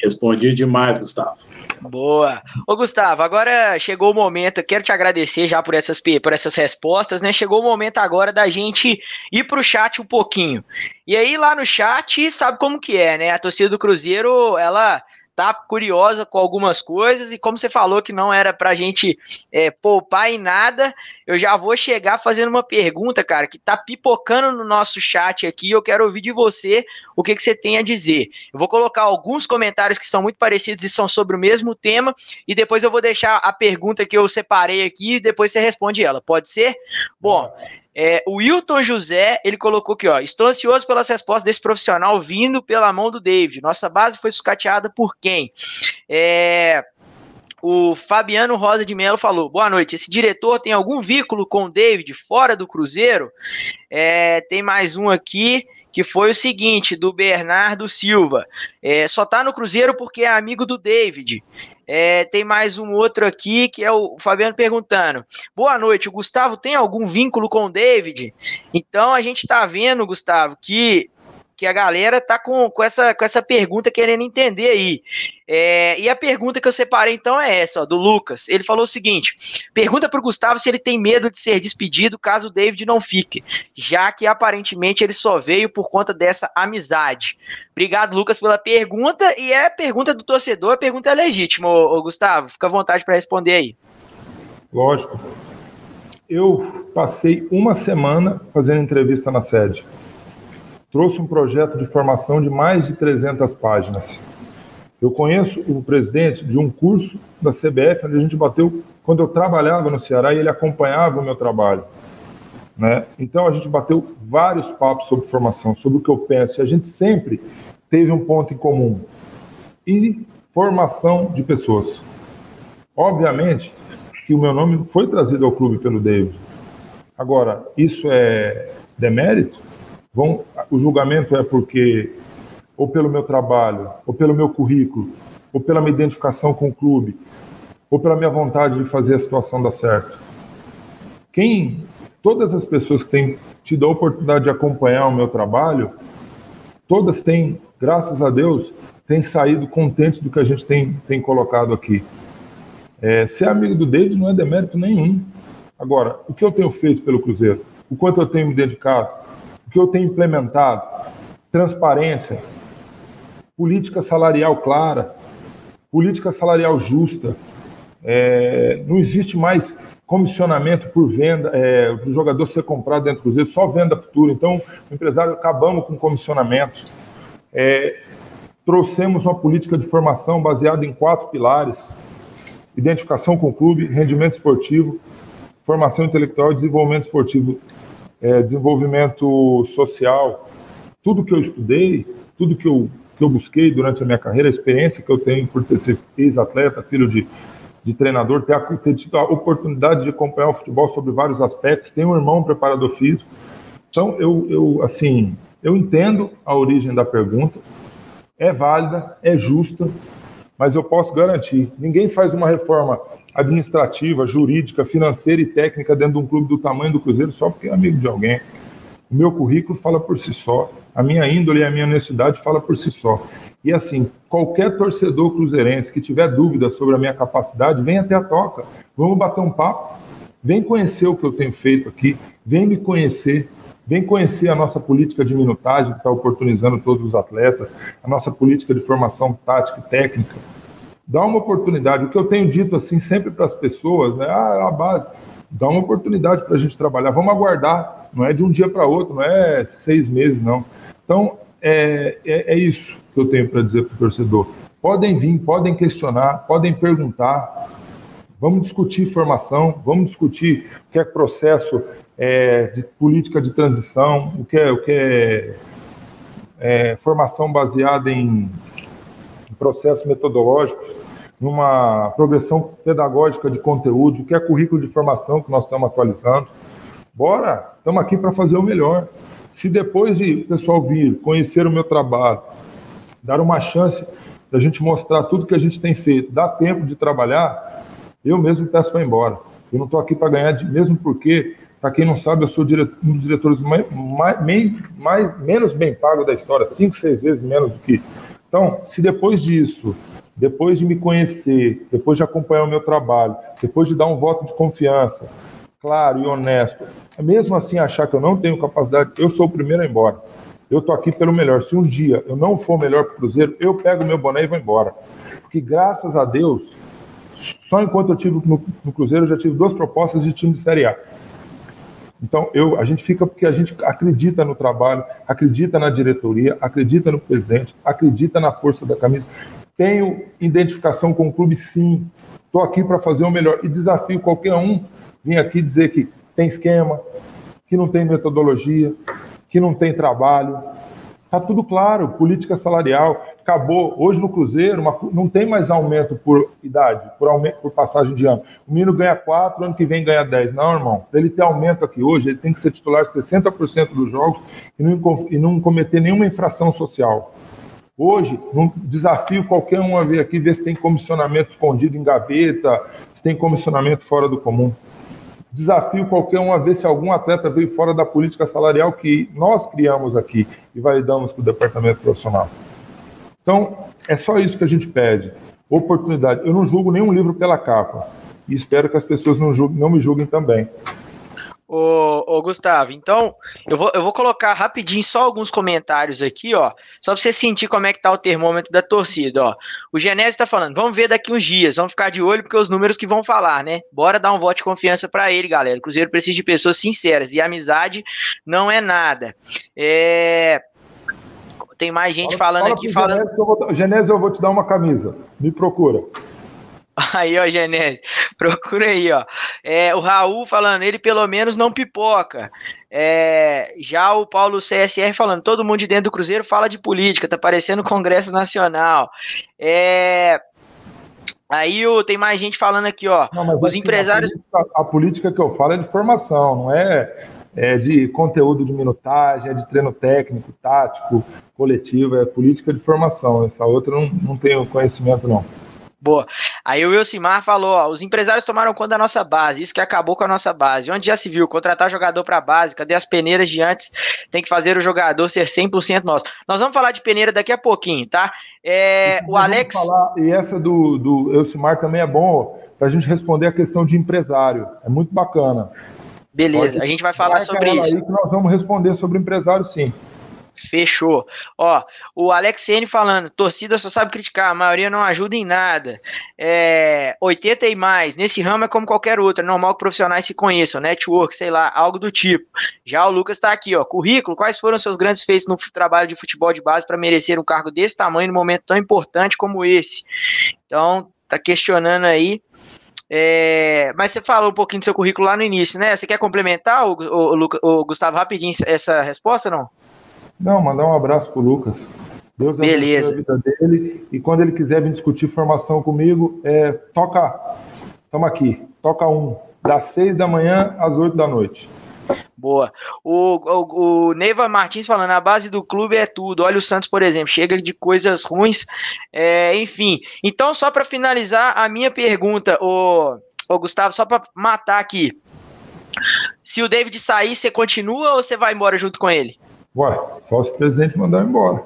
Respondi demais, Gustavo. Boa. Ô, Gustavo, agora chegou o momento, quero te agradecer já por essas, por essas respostas, né? Chegou o momento agora da gente ir pro chat um pouquinho. E aí, lá no chat, sabe como que é, né? A torcida do Cruzeiro, ela tá curiosa com algumas coisas e como você falou que não era pra gente é, poupar em nada, eu já vou chegar fazendo uma pergunta, cara, que tá pipocando no nosso chat aqui, eu quero ouvir de você o que, que você tem a dizer. Eu vou colocar alguns comentários que são muito parecidos e são sobre o mesmo tema e depois eu vou deixar a pergunta que eu separei aqui e depois você responde ela, pode ser? Bom, o Wilton José, ele colocou aqui, ó. Estou ansioso pelas respostas desse profissional vindo pela mão do David. Nossa base foi sucateada por quem? É, o Fabiano Rosa de Mello falou: boa noite. Esse diretor tem algum vínculo com o David fora do Cruzeiro? É, tem mais um aqui que foi o seguinte, do Bernardo Silva. É, só tá no Cruzeiro porque é amigo do David. É, tem mais um outro aqui que é o Fabiano perguntando: Boa noite, o Gustavo tem algum vínculo com o David? Então a gente está vendo, Gustavo, que que a galera tá com, com, essa, com essa pergunta querendo entender aí. É, e a pergunta que eu separei então é essa, ó, do Lucas. Ele falou o seguinte: pergunta pro Gustavo se ele tem medo de ser despedido caso o David não fique, já que aparentemente ele só veio por conta dessa amizade. Obrigado, Lucas, pela pergunta. E é a pergunta do torcedor, a pergunta é legítima, ô, ô Gustavo. Fica à vontade para responder aí. Lógico. Eu passei uma semana fazendo entrevista na sede trouxe um projeto de formação de mais de 300 páginas. Eu conheço o presidente de um curso da CBF, onde a gente bateu quando eu trabalhava no Ceará e ele acompanhava o meu trabalho. Né? Então a gente bateu vários papos sobre formação, sobre o que eu penso, e a gente sempre teve um ponto em comum: e formação de pessoas. Obviamente que o meu nome foi trazido ao clube pelo David. Agora, isso é demérito? Vão, o julgamento é porque, ou pelo meu trabalho, ou pelo meu currículo, ou pela minha identificação com o clube, ou pela minha vontade de fazer a situação dar certo. Quem, todas as pessoas que têm tido a oportunidade de acompanhar o meu trabalho, todas têm, graças a Deus, têm saído contentes do que a gente tem, tem colocado aqui. É, ser amigo do David não é demérito nenhum. Agora, o que eu tenho feito pelo Cruzeiro? O quanto eu tenho me dedicado? O que eu tenho implementado? Transparência, política salarial clara, política salarial justa. É, não existe mais comissionamento por venda, é, o jogador ser comprado dentro do Cruzeiro, só venda futura. Então, o empresário acabamos com comissionamento. É, trouxemos uma política de formação baseada em quatro pilares: identificação com o clube, rendimento esportivo, formação intelectual e desenvolvimento esportivo é, desenvolvimento social, tudo que eu estudei, tudo que eu, que eu busquei durante a minha carreira, a experiência que eu tenho por ter sido ex-atleta, filho de, de treinador, ter, ter tido a oportunidade de acompanhar o futebol sobre vários aspectos, tenho um irmão preparador físico. Então, eu, eu, assim, eu entendo a origem da pergunta, é válida, é justa, mas eu posso garantir, ninguém faz uma reforma administrativa, jurídica, financeira e técnica dentro de um clube do tamanho do Cruzeiro só porque é amigo de alguém. O meu currículo fala por si só, a minha índole e a minha honestidade fala por si só. E assim, qualquer torcedor cruzeirense que tiver dúvida sobre a minha capacidade, vem até a toca. Vamos bater um papo. Vem conhecer o que eu tenho feito aqui, vem me conhecer, vem conhecer a nossa política de minutagem que está oportunizando todos os atletas, a nossa política de formação tática e técnica dá uma oportunidade. O que eu tenho dito assim sempre para as pessoas, né? Ah, a base, dá uma oportunidade para a gente trabalhar. Vamos aguardar, não é de um dia para outro, não é seis meses, não. Então, é, é, é isso que eu tenho para dizer para o torcedor. Podem vir, podem questionar, podem perguntar. Vamos discutir formação, vamos discutir o que é processo é, de política de transição, o que é, o que é, é formação baseada em processos metodológicos, numa progressão pedagógica de conteúdo, que é currículo de formação que nós estamos atualizando. Bora, estamos aqui para fazer o melhor. Se depois de o pessoal vir, conhecer o meu trabalho, dar uma chance da gente mostrar tudo que a gente tem feito, dá tempo de trabalhar, eu mesmo peço para ir embora. Eu não estou aqui para ganhar, mesmo porque, para quem não sabe, eu sou um dos diretores mais, mais, menos bem pago da história, cinco, seis vezes menos do que então, se depois disso depois de me conhecer, depois de acompanhar o meu trabalho, depois de dar um voto de confiança, claro e honesto, mesmo assim achar que eu não tenho capacidade, eu sou o primeiro a ir embora. Eu tô aqui pelo melhor. Se um dia eu não for melhor para o Cruzeiro, eu pego meu boné e vou embora. Porque graças a Deus, só enquanto eu tive no, no Cruzeiro, eu já tive duas propostas de time de Série A. Então, eu, a gente fica porque a gente acredita no trabalho, acredita na diretoria, acredita no presidente, acredita na força da camisa. Tenho identificação com o clube, sim. Estou aqui para fazer o melhor. E desafio qualquer um vir aqui dizer que tem esquema, que não tem metodologia, que não tem trabalho. Está tudo claro, política salarial acabou. Hoje no Cruzeiro uma, não tem mais aumento por idade, por, aumento, por passagem de ano. O menino ganha 4, ano que vem ganha 10. Não, irmão. Para ele ter aumento aqui hoje, ele tem que ser titular 60% dos jogos e não, e não cometer nenhuma infração social. Hoje, um desafio qualquer um a vir aqui ver se tem comissionamento escondido em gaveta, se tem comissionamento fora do comum. Desafio qualquer um a ver se algum atleta veio fora da política salarial que nós criamos aqui e validamos com o departamento profissional. Então, é só isso que a gente pede. Oportunidade. Eu não julgo nenhum livro pela capa. E espero que as pessoas não, julguem, não me julguem também. Ô, ô, Gustavo, então eu vou, eu vou colocar rapidinho só alguns comentários aqui, ó, só para você sentir como é que tá o termômetro da torcida, ó. O Genésio tá falando, vamos ver daqui uns dias, vamos ficar de olho porque os números que vão falar, né? Bora dar um voto de confiança para ele, galera. O Cruzeiro precisa de pessoas sinceras e amizade não é nada. É... Tem mais gente fala, falando fala aqui falando. Genésio eu, vou, Genésio, eu vou te dar uma camisa. Me procura. Aí, ó, Genésio, procura aí, ó. É, o Raul falando, ele pelo menos não pipoca. É, já o Paulo CSR falando, todo mundo de dentro do Cruzeiro fala de política, tá parecendo Congresso Nacional. É, aí o, tem mais gente falando aqui, ó. Não, os assim, empresários. A política, a política, que eu falo é de formação, não é, é de conteúdo de minutagem, é de treino técnico, tático, coletivo, é política de formação. Essa outra não, não tenho conhecimento, não. Boa. Aí o Wilsimar falou: ó, os empresários tomaram conta da nossa base, isso que acabou com a nossa base. Onde já se viu? Contratar jogador para base, cadê as peneiras de antes? Tem que fazer o jogador ser 100% nosso. Nós vamos falar de peneira daqui a pouquinho, tá? É, o Alex. Falar, e essa do, do Elcimar também é bom para a gente responder a questão de empresário. É muito bacana. Beleza, Pode, a gente vai falar sobre isso. Aí que nós vamos responder sobre empresário, sim. Fechou. Ó, o Alex N falando, torcida só sabe criticar, a maioria não ajuda em nada. É, 80 e mais, nesse ramo é como qualquer outro, é normal que profissionais se conheçam, network, sei lá, algo do tipo. Já o Lucas tá aqui, ó, currículo, quais foram seus grandes feitos no trabalho de futebol de base para merecer um cargo desse tamanho num momento tão importante como esse? Então, tá questionando aí. É, mas você falou um pouquinho do seu currículo lá no início, né? Você quer complementar, o, o, o, Gustavo, rapidinho essa resposta, não? Não, mandar um abraço pro Lucas. Deus Beleza. a vida dele. E quando ele quiser vir discutir formação comigo, é, toca. Estamos aqui. Toca um. Das seis da manhã às oito da noite. Boa. O, o, o, Neiva Martins falando, a base do clube é tudo. Olha o Santos, por exemplo, chega de coisas ruins. É, enfim. Então, só para finalizar a minha pergunta, o, o Gustavo, só para matar aqui. Se o David sair, você continua ou você vai embora junto com ele? Ué, só se o presidente mandar embora.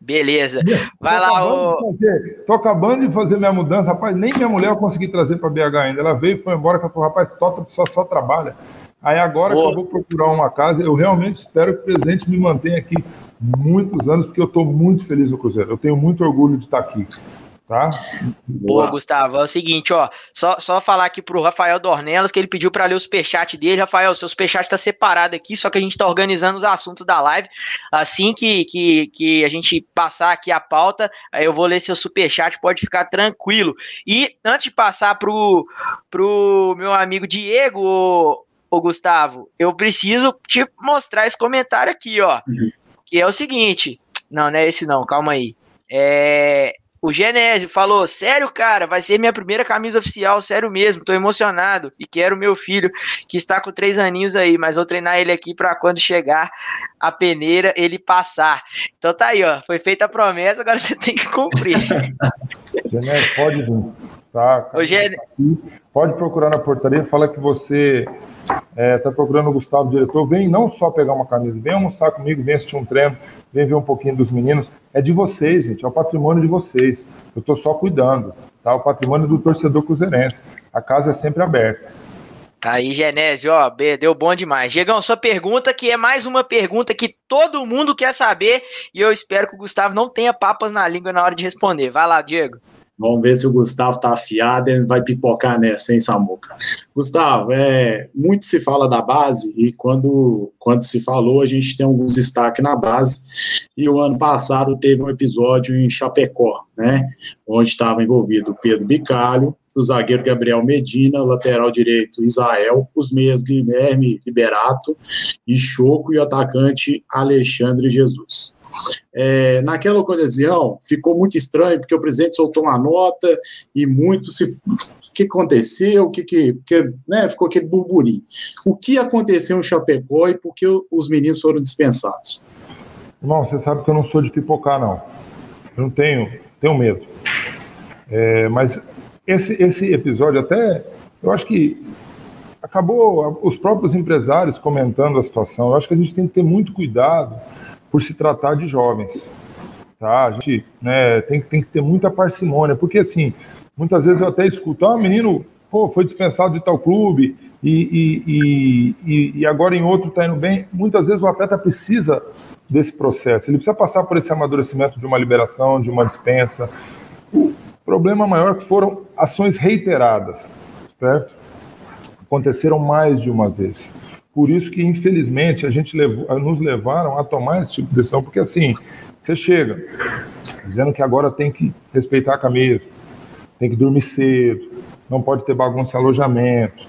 Beleza. Vai lá, ô. Tô acabando de fazer minha mudança, rapaz. Nem minha mulher eu consegui trazer para BH ainda. Ela veio e foi embora, ela falou, rapaz, só, só, só trabalha. Aí agora Boa. que eu vou procurar uma casa, eu realmente espero que o presidente me mantenha aqui muitos anos, porque eu estou muito feliz no Cruzeiro. Eu tenho muito orgulho de estar aqui. Tá? Boa, Gustavo. É o seguinte, ó. Só, só falar aqui pro Rafael Dornelas que ele pediu para ler o superchat dele. Rafael, seu superchat tá separado aqui, só que a gente tá organizando os assuntos da live. Assim que, que, que a gente passar aqui a pauta, aí eu vou ler seu superchat, pode ficar tranquilo. E antes de passar pro, pro meu amigo Diego, ô, ô Gustavo, eu preciso te mostrar esse comentário aqui, ó. Uhum. Que é o seguinte. Não, não é esse não, calma aí. É, o Genésio falou: Sério, cara, vai ser minha primeira camisa oficial, sério mesmo, tô emocionado. E quero meu filho, que está com três aninhos aí, mas vou treinar ele aqui para quando chegar a peneira ele passar. Então tá aí, ó. Foi feita a promessa, agora você tem que cumprir. Genésio, pode vir. Tá? Pode procurar na portaria, fala que você está é, tá procurando o Gustavo, diretor. Vem não só pegar uma camisa, vem almoçar comigo, vem assistir um treino, vem ver um pouquinho dos meninos. É de vocês, gente, é o patrimônio de vocês. Eu estou só cuidando, tá? O patrimônio do torcedor cruzeirense. A casa é sempre aberta. Aí, Genésio, ó, deu bom demais. Diegão, sua pergunta, que é mais uma pergunta que todo mundo quer saber, e eu espero que o Gustavo não tenha papas na língua na hora de responder. Vai lá, Diego. Vamos ver se o Gustavo tá afiado, ele vai pipocar nessa, hein, Samuca? Gustavo, é, muito se fala da base, e quando, quando se falou, a gente tem alguns destaques na base, e o ano passado teve um episódio em Chapecó, né, onde estava envolvido o Pedro Bicalho, o zagueiro Gabriel Medina, lateral direito Israel, os meias Guilherme Liberato e Choco e o atacante Alexandre Jesus. É, naquela ocasião, ficou muito estranho, porque o presidente soltou uma nota e muito se. O que aconteceu? O que, que, né, ficou aquele burburinho. O que aconteceu em Chapecó e por que os meninos foram dispensados? Bom, você sabe que eu não sou de pipocar, não. Eu não tenho, tenho medo. É, mas esse, esse episódio até, eu acho que acabou os próprios empresários comentando a situação. Eu acho que a gente tem que ter muito cuidado por se tratar de jovens. Tá? A gente né, tem, tem que ter muita parcimônia, porque assim, muitas vezes eu até escuto, ah, menino, pô, foi dispensado de tal clube e, e, e, e agora em outro está indo bem. Muitas vezes o atleta precisa desse processo, ele precisa passar por esse amadurecimento de uma liberação, de uma dispensa. O problema maior é que foram ações reiteradas, certo? Aconteceram mais de uma vez. Por isso que, infelizmente, a gente levou, nos levaram a tomar esse tipo de decisão, porque assim, você chega dizendo que agora tem que respeitar a camisa, tem que dormir cedo, não pode ter bagunça em alojamento,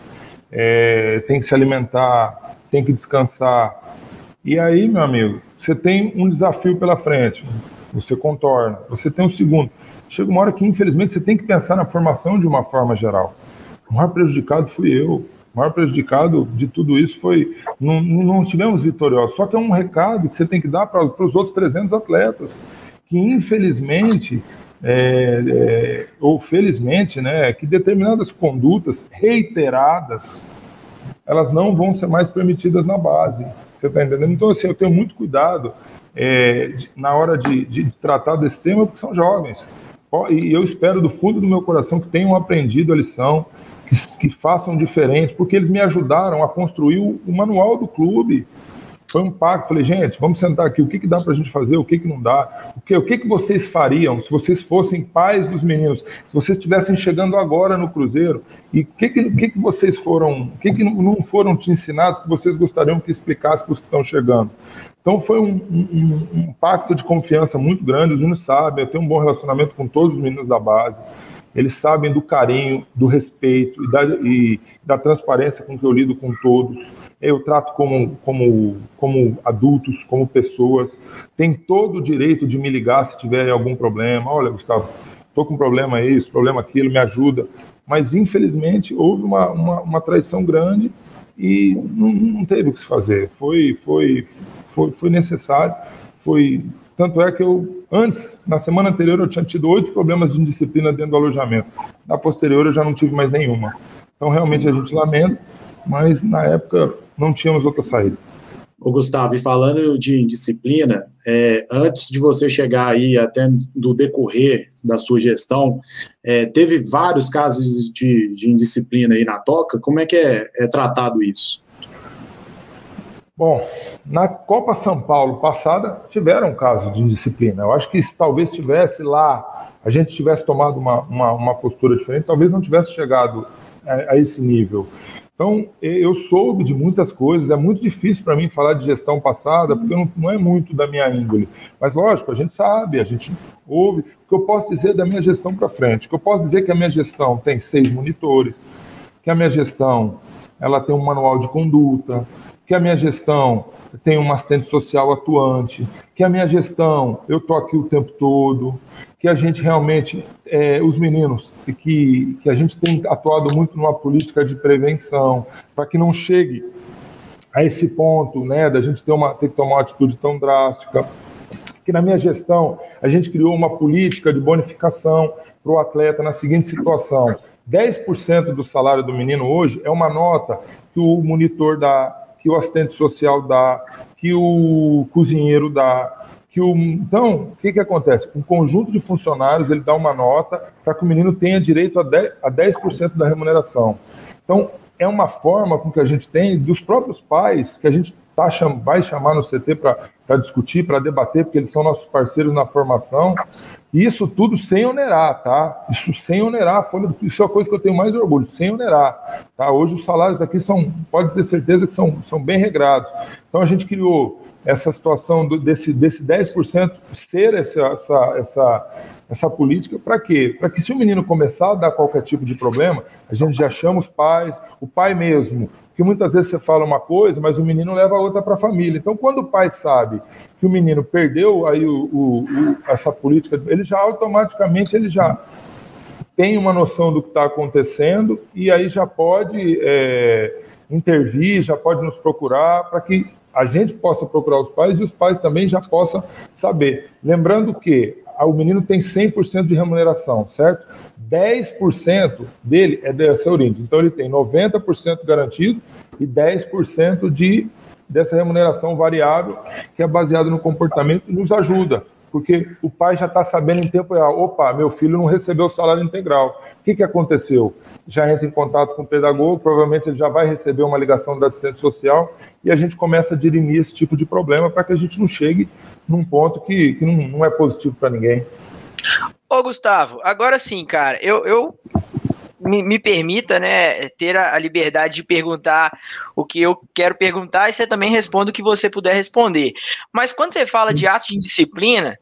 é, tem que se alimentar, tem que descansar. E aí, meu amigo, você tem um desafio pela frente, você contorna, você tem um segundo. Chega uma hora que, infelizmente, você tem que pensar na formação de uma forma geral. O maior prejudicado fui eu. O maior prejudicado de tudo isso foi. Não, não tivemos vitoriosos. Só que é um recado que você tem que dar para os outros 300 atletas, que infelizmente, é, é, ou felizmente, né, que determinadas condutas reiteradas elas não vão ser mais permitidas na base. Você está entendendo? Então, assim, eu tenho muito cuidado é, de, na hora de, de, tratar desse tema, porque são jovens. E eu espero do fundo do meu coração que tenham aprendido a lição, que, que, façam diferente, porque eles me ajudaram a construir o, o, manual do clube. Foi um pacto. Falei, gente, vamos sentar aqui. O que, que dá para a gente fazer? O que, que não dá? O que, o que, que vocês fariam se vocês fossem pais dos meninos? Se vocês estivessem chegando agora no Cruzeiro? E o que, que, que, que vocês foram, o que, que não foram te ensinados que vocês gostariam que explicasse para os que estão chegando? Então foi um, um, um, pacto de confiança muito grande, os meninos sabem, eu tenho um bom relacionamento com todos os meninos da base eles sabem do carinho, do respeito e da, e da transparência com que eu lido com todos. Eu trato como, como, como adultos, como pessoas. Tem todo o direito de me ligar se tiver algum problema. Olha, Gustavo, estou com problema isso, problema aquilo, me ajuda. Mas, infelizmente, houve uma, uma, uma traição grande e não, não, teve o que se fazer. Foi, foi, foi, foi necessário, foi tanto é que eu, antes, na semana anterior, eu tinha tido oito problemas de indisciplina dentro do alojamento. Na posterior, eu já não tive mais nenhuma. Então, realmente, a gente lamenta, mas na época não tínhamos outra saída. O Gustavo, e falando de indisciplina, é, antes de você chegar aí, até do decorrer da sua gestão, é, teve vários casos de, de, indisciplina aí na toca. Como é que é, é tratado isso? Bom, na Copa São Paulo passada tiveram casos de indisciplina. Eu acho que se talvez tivesse lá, a gente tivesse tomado uma, uma, uma postura diferente, talvez não tivesse chegado a, a, esse nível. Então, eu soube de muitas coisas, é muito difícil para mim falar de gestão passada, porque não, não, é muito da minha índole. Mas, lógico, a gente sabe, a gente ouve. O que eu posso dizer da minha gestão para frente? O que eu posso dizer que a minha gestão tem seis monitores, que a minha gestão ela tem um manual de conduta, que a minha gestão tem uma assistente social atuante, que a minha gestão, eu estou aqui o tempo todo, que a gente realmente, é, os meninos, que, que a gente tem atuado muito numa política de prevenção, para que não chegue a esse ponto, né, da gente ter, uma, ter que tomar uma atitude tão drástica, que na minha gestão a gente criou uma política de bonificação para o atleta na seguinte situação: 10% do salário do menino hoje é uma nota que o monitor dá, que o assistente social dá, que o cozinheiro dá, que o então o que que acontece? Um conjunto de funcionários ele dá uma nota para que o menino tenha direito a 10%, a 10 da remuneração. Então é uma forma com que a gente tem dos próprios pais que a gente tá, vai chamar no CT para discutir, para debater, porque eles são nossos parceiros na formação. Isso tudo sem onerar, tá? Isso sem onerar, isso é a coisa que eu tenho mais orgulho, sem onerar. Tá? Hoje os salários aqui são, pode ter certeza que são, são bem regrados. Então a gente criou essa situação do, desse, desse 10% ser essa, essa, essa, essa política, para quê? Para que se o menino começar a dar qualquer tipo de problema, a gente já chama os pais, o pai mesmo, porque muitas vezes você fala uma coisa, mas o menino leva a outra para a família. Então, quando o pai sabe que o menino perdeu aí o, o, o, essa política, ele já automaticamente ele já tem uma noção do que está acontecendo e aí já pode é, intervir, já pode nos procurar para que a gente possa procurar os pais e os pais também já possam saber. Lembrando que o menino tem 100% de remuneração, certo? 10% dele é dessa origem. Então ele tem 90% garantido e 10% de dessa remuneração variável que é baseado no comportamento e nos ajuda, porque o pai já está sabendo em tempo real, opa, meu filho não recebeu o salário integral. O que, que aconteceu? Já entra em contato com o pedagogo, provavelmente ele já vai receber uma ligação da assistente social e a gente começa a dirimir esse tipo de problema para que a gente não chegue num ponto que, que não, não é positivo para ninguém. Ô, Gustavo, agora sim, cara, eu, eu me, me, permita, né, ter a, a, liberdade de perguntar o que eu quero perguntar e você também responde o que você puder responder. Mas quando você fala de atos de disciplina,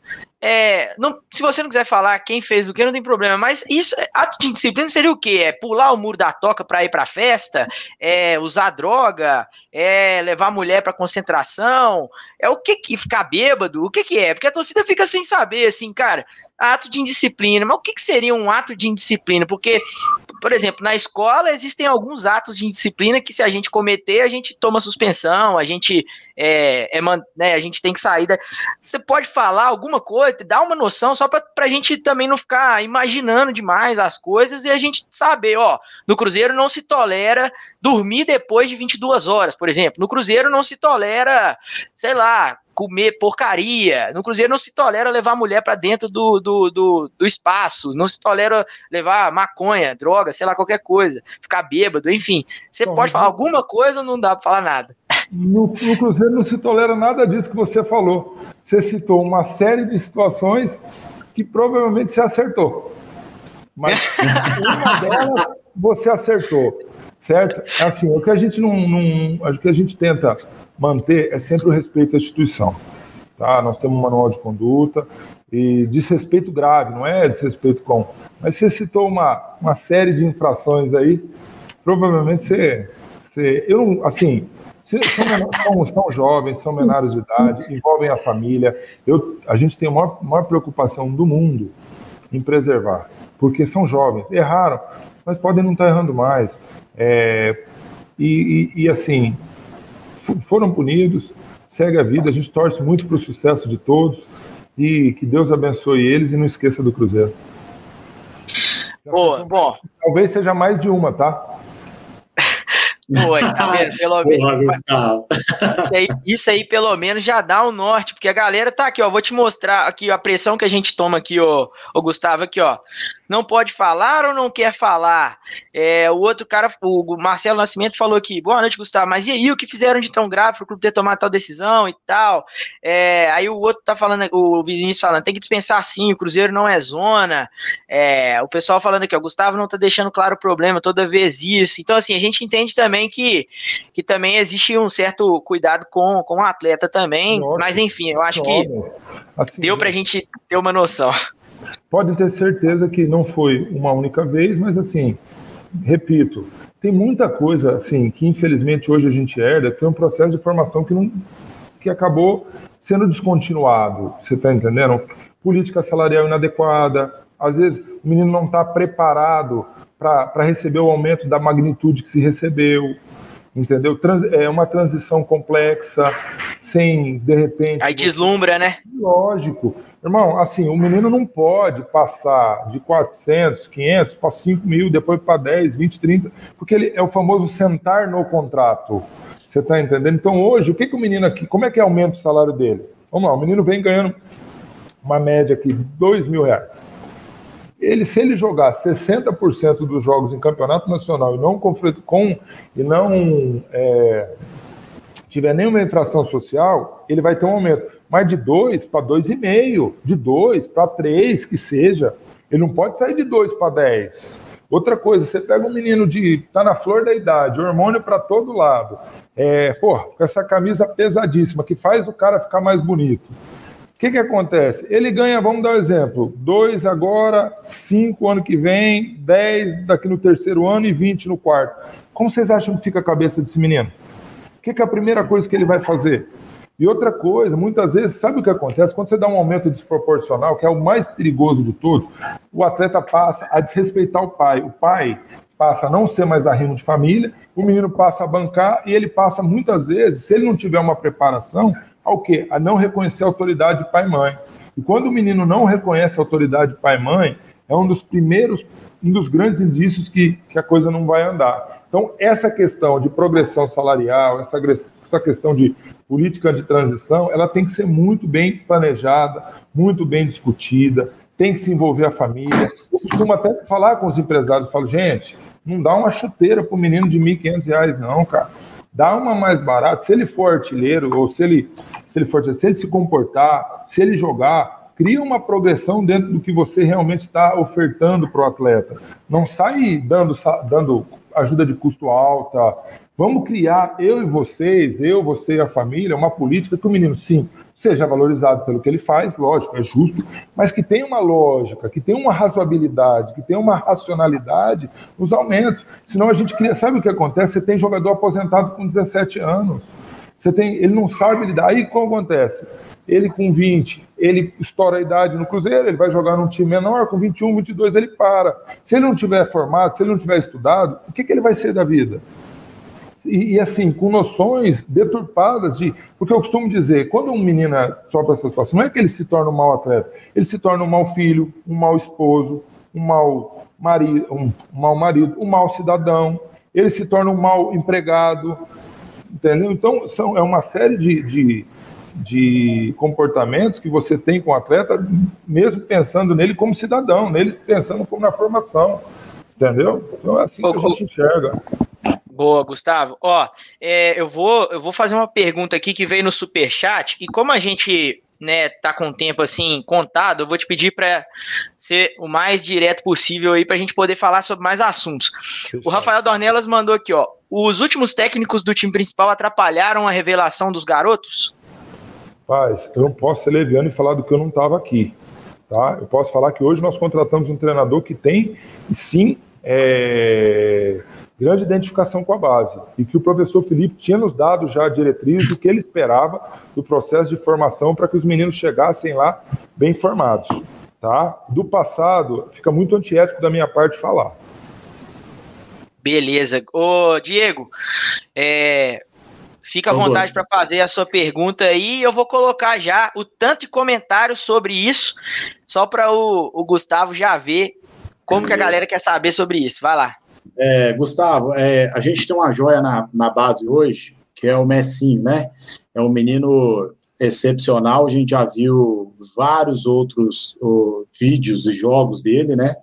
é, não, se você não quiser falar quem fez o que, não tem problema. Mas isso, ato de disciplina seria o quê? É pular o muro da toca para ir para festa? É usar droga? É levar a mulher para concentração? É o que que ficar bêbado? O que que é? Porque a torcida fica sem saber, assim, cara, ato de indisciplina. Mas o que que seria um ato de indisciplina? Porque, por exemplo, na escola existem alguns atos de indisciplina que se a gente cometer, a gente toma suspensão, a gente é, é, né, a gente tem que sair da... Você pode falar alguma coisa, dar uma noção só para a gente também não ficar imaginando demais as coisas e a gente saber, ó, no Cruzeiro não se tolera dormir depois de 22 horas, por exemplo. No Cruzeiro não se tolera, sei lá, comer porcaria. No Cruzeiro não se tolera levar mulher para dentro do, do, do, do, espaço, não se tolera levar maconha, droga, sei lá, qualquer coisa, ficar bêbado, enfim. Você pode falar alguma coisa ou não dá para falar nada? No, no, Cruzeiro não se tolera nada disso que você falou. Você citou uma série de situações que provavelmente você acertou. Mas uma delas você acertou, certo? Assim, o que a gente não, não, o que a gente tenta manter é sempre o respeito à instituição. Tá? Nós temos um manual de conduta e desrespeito grave, não é desrespeito com. Mas você citou uma, uma série de infrações aí, provavelmente você, você eu assim, são, são, são, jovens, são menores de idade, envolvem a família. Eu, a gente tem a maior, maior preocupação do mundo em preservar, porque são jovens, erraram, mas podem não estar errando mais. É, e, e, e, assim, foram punidos, segue a vida, a gente torce muito para o sucesso de todos e que Deus abençoe eles e não esqueça do Cruzeiro. Boa, bom. Talvez seja mais de uma, tá? Foi, tá vendo? Pelo menos. Isso aí, isso aí, pelo menos, já dá um norte, porque a galera tá aqui, ó. Vou te mostrar aqui a pressão que a gente toma aqui, ó, o Gustavo, aqui, ó não pode falar ou não quer falar? É, o outro cara, o Marcelo Nascimento, falou aqui: boa noite, Gustavo, mas e aí o que fizeram de tão grave para o clube ter tomado tal decisão e tal? É, aí o outro tá falando, o Vinícius falando: tem que dispensar sim, o Cruzeiro não é zona. É, o pessoal falando aqui: o Gustavo não tá deixando claro o problema toda vez isso. Então, assim, a gente entende também que, que também existe um certo cuidado com, com o atleta também, Nossa, mas enfim, eu acho que assim, deu para a gente ter uma noção podem ter certeza que não foi uma única vez, mas assim, repito, tem muita coisa assim que infelizmente hoje a gente herda, que foi um processo de formação que não que acabou sendo descontinuado. Você está entendendo? Política salarial inadequada, às vezes o menino não está preparado para receber o aumento da magnitude que se recebeu. Entendeu? Trans, é uma transição complexa, sem, de repente... Aí deslumbra, né? Lógico. Irmão, assim, o menino não pode passar de 400, 500 para 5 mil, depois para 10, 20, 30, porque ele é o famoso sentar no contrato. Você está entendendo? Então, hoje, o que, que o menino aqui, como é que aumenta o salário dele? Vamos lá, o menino vem ganhando uma média aqui, 2 mil reais. Ele, se ele jogar 60% dos jogos em campeonato nacional e não, com, e não é, tiver nenhuma infração social, ele vai ter um aumento mas de 2 para 2,5, de 2 para 3, que seja. Ele não pode sair de 2 para 10. Outra coisa, você pega um menino de. tá na flor da idade, hormônio para todo lado. É, pô, com essa camisa pesadíssima, que faz o cara ficar mais bonito. Que, que acontece? Ele ganha, vamos dar um exemplo, 2 agora, 5 ano que vem, 10 daqui no terceiro ano e 20 no quarto. Como vocês acham que fica a cabeça desse menino? O que, que é a primeira coisa que ele vai fazer? E outra coisa, muitas vezes, sabe o que acontece? Quando você dá um aumento desproporcional, que é o mais perigoso de todos, o atleta passa a desrespeitar o pai. O pai passa a não ser mais arrimo de família, o menino passa a bancar e ele passa muitas vezes, se ele não tiver uma preparação, ao quê? A não reconhecer a autoridade de pai e mãe. E quando o menino não reconhece a autoridade de pai e mãe, é um dos primeiros, um dos grandes indícios que, que a coisa não vai andar. Então, essa questão de progressão salarial, essa, essa questão de política de transição, ela tem que ser muito bem planejada, muito bem discutida, tem que se envolver a família. Eu costumo até falar com os empresários, falo, gente, não dá uma chuteira para o menino de R$ 1.500, não, cara. Dá uma mais barata. Se ele for artilheiro, ou se ele, se ele for se ele se comportar, se ele jogar, cria uma progressão dentro do que você realmente está ofertando para o atleta. Não sai dando, dando ajuda de custo alta, Vamos criar, eu e vocês, eu, você e a família, uma política que o menino, sim, seja valorizado pelo que ele faz, lógico, é justo, mas que tenha uma lógica, que tenha uma razoabilidade, que tenha uma racionalidade nos aumentos. Senão a gente cria. Sabe o que acontece? Você tem jogador aposentado com 17 anos. Você tem, ele não sabe lidar. Aí o que acontece? Ele com 20, ele estoura a idade no Cruzeiro, ele vai jogar num time menor, com 21, 22 ele para. Se ele não tiver formado, se ele não tiver estudado, o que, que ele vai ser da vida? E, e, assim, com noções deturpadas de. Porque eu costumo dizer, quando um menino sofre essa situação, não é que ele se torna um mau atleta, ele se torna um mau filho, um mau esposo, um mau marido, um, um mau marido, um mau cidadão, ele se torna um mau empregado, entendeu? Então, são, é uma série de, de, de comportamentos que você tem com o atleta, mesmo pensando nele como cidadão, nele pensando como na formação, entendeu? Então é assim que a gente enxerga. Boa, Gustavo. Ó, é, eu vou eu vou fazer uma pergunta aqui que veio no super chat e como a gente né tá com o tempo assim contado, eu vou te pedir para ser o mais direto possível aí para a gente poder falar sobre mais assuntos. O Rafael Dornelas mandou aqui, ó. Os últimos técnicos do time principal atrapalharam a revelação dos garotos? Paz, eu não posso ser leviano e falar do que eu não estava aqui. Tá? Eu posso falar que hoje nós contratamos um treinador que tem, sim, é, grande identificação com a base e que o professor Felipe tinha nos dado já a diretriz do que ele esperava do processo de formação para que os meninos chegassem lá bem formados. Tá? Do passado, fica muito antiético da minha parte falar. Beleza. Ô, Diego, é, fica à vontade para fazer a sua pergunta aí. Eu vou colocar já o tanto de comentários sobre isso, só para o, o Gustavo já ver como que a galera quer saber sobre isso. Vai lá. É, Gustavo, é, a gente tem uma joia na, na base hoje, que é o Messinho, né? É um menino excepcional, a gente já viu vários outros vídeos e jogos dele, né?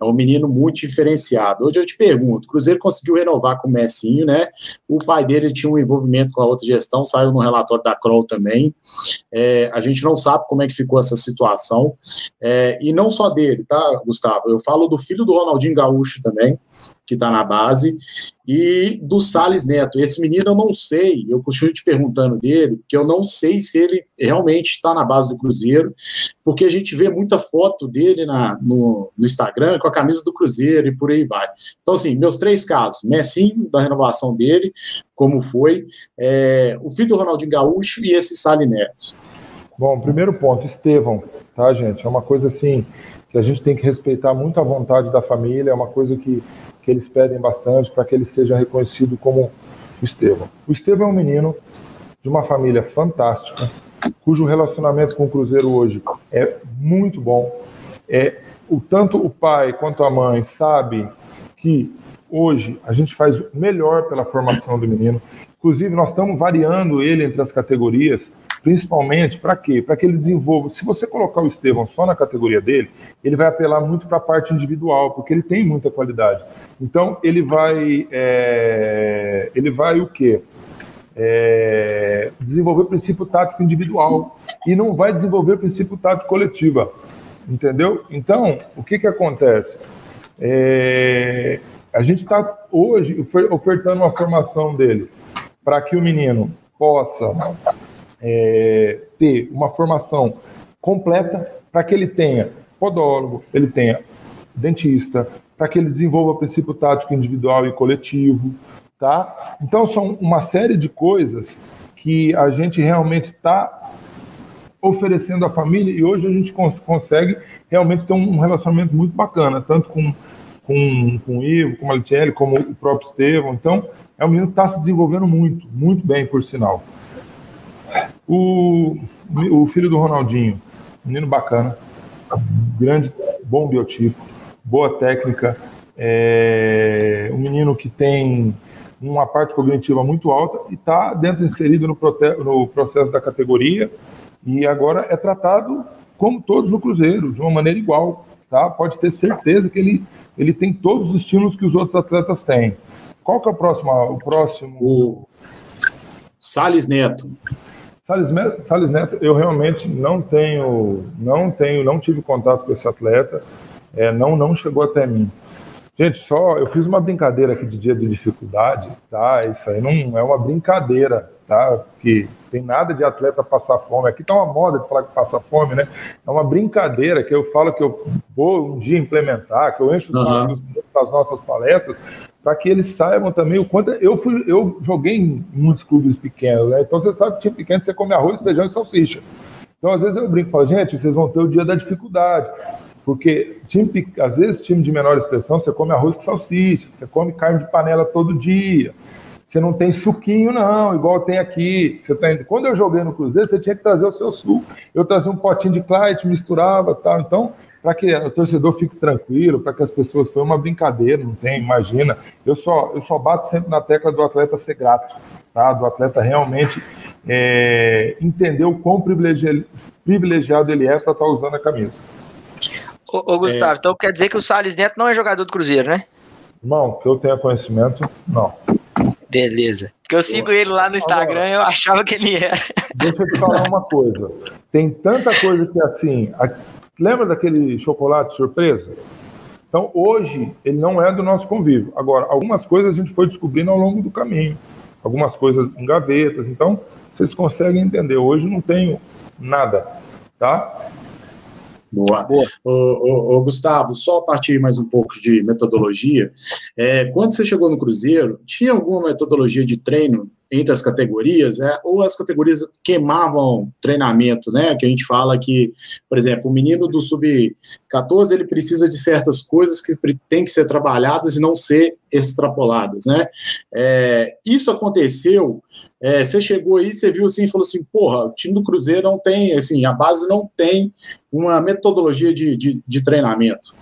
É um menino muito diferenciado. Hoje eu te pergunto, Cruzeiro conseguiu renovar com o Messinho, né? O pai dele tinha um envolvimento com a outra gestão, saiu no relatório da Kroll também. É, a gente não sabe como é que ficou essa situação. É, e não só dele, tá, Gustavo? Eu falo do filho do Ronaldinho Gaúcho também, que está na base, e do Sales Neto. Esse menino eu não sei, eu continuo te perguntando dele, porque eu não sei se ele realmente está na base do Cruzeiro, porque a gente vê muita foto dele na, no, no, Instagram com a camisa do Cruzeiro e por aí vai. Então, assim, meus três casos: Messinho, da renovação dele, como foi, é, o filho do Ronaldinho Gaúcho e esse Sales Neto. Bom, primeiro ponto, Estevão, tá, gente? É uma coisa assim que a gente tem que respeitar muito a vontade da família, é uma coisa que que eles pedem bastante para que ele seja reconhecido como o Estevão. O Estevão é um menino de uma família fantástica, cujo relacionamento com o Cruzeiro hoje é muito bom. É, o tanto o pai quanto a mãe sabe que hoje a gente faz o melhor pela formação do menino. Inclusive, nós estamos variando ele entre as categorias, principalmente para quê? Para que ele desenvolva. Se você colocar o Estevão só na categoria dele, ele vai apelar muito para a parte individual, porque ele tem muita qualidade. Então, ele vai. É, ele vai o quê? É, desenvolver princípio tático individual e não vai desenvolver princípio tático coletiva. Entendeu? Então, o que, que acontece? É, a gente está hoje ofertando uma formação dele para que o menino possa é, ter uma formação completa, para que ele tenha podólogo, ele tenha dentista, para que ele desenvolva princípio tático individual e coletivo, tá? Então são uma série de coisas que a gente realmente está oferecendo à família e hoje a gente cons consegue realmente ter um relacionamento muito bacana, tanto com com, com o Ivo, com o Malitielli, como o próprio Estevão. Então, é um menino que está se desenvolvendo muito, muito bem, por sinal. O, o filho do Ronaldinho, menino bacana, grande, bom biotipo, boa técnica, é, um menino que tem uma parte cognitiva muito alta e está dentro inserido no, no processo da categoria e agora é tratado como todos no Cruzeiro, de uma maneira igual, tá? Pode ter certeza que ele ele tem todos os estímulos que os outros atletas têm. Qual que é o próximo? O próximo. O Sales Neto. Salles, Neto, eu realmente não tenho, não tenho, não tive contato com esse atleta, é, não, não chegou até mim. Gente, só eu fiz uma brincadeira aqui de dia de dificuldade, tá? Isso aí não é uma brincadeira, tá? Que tem nada de atleta passar fome. Aqui tá uma moda de falar que passa fome, né? É uma brincadeira que eu falo que eu vou um dia implementar, que eu encho uhum. das nossas palestras, para que eles saibam também o quanto eu fui, eu joguei em muitos clubes pequenos, né? Então você sabe que time pequeno você come arroz, feijão e salsicha. Então às vezes eu brinco e falo, gente, vocês vão ter o dia da dificuldade. Porque time, às vezes, time de menor expressão, você come arroz com salsicha, você come carne de panela todo dia. Você não tem suquinho, não, igual tem aqui. Você tá indo... Quando eu joguei no Cruzeiro, você tinha que trazer o seu suco. Eu trazia um potinho de Clyde, misturava tal. Então, para que o torcedor fique tranquilo, para que as pessoas. Foi uma brincadeira, não tem, imagina. Eu só, eu só bato sempre na tecla do atleta ser grato, tá? do atleta realmente é, entender o quão privilegiado ele é para estar tá usando a camisa. Ô, ô Gustavo, é... então quer dizer que o Salles Neto não é jogador do Cruzeiro, né? Não, que eu tenha conhecimento, não. Beleza. Porque eu sigo ele lá no Instagram e eu achava que ele era. Deixa eu te falar uma coisa. Tem tanta coisa que assim. Lembra daquele chocolate surpresa? Então, hoje, ele não é do nosso convívio. Agora, algumas coisas a gente foi descobrindo ao longo do caminho. Algumas coisas em gavetas. Então, vocês conseguem entender. Hoje não tenho nada, tá? Boa. Boa. Ô, ô, ô, Gustavo, só a partir mais um pouco de metodologia. É, quando você chegou no Cruzeiro, tinha alguma metodologia de treino entre as categorias, é, ou as categorias queimavam treinamento, né? Que a gente fala que, por exemplo, o menino do sub-14 ele precisa de certas coisas que têm que ser trabalhadas e não ser extrapoladas, né? É, isso aconteceu é, você chegou aí, você viu assim, falou assim, porra, o time do Cruzeiro não tem, assim, a base não tem uma metodologia de, de, de treinamento.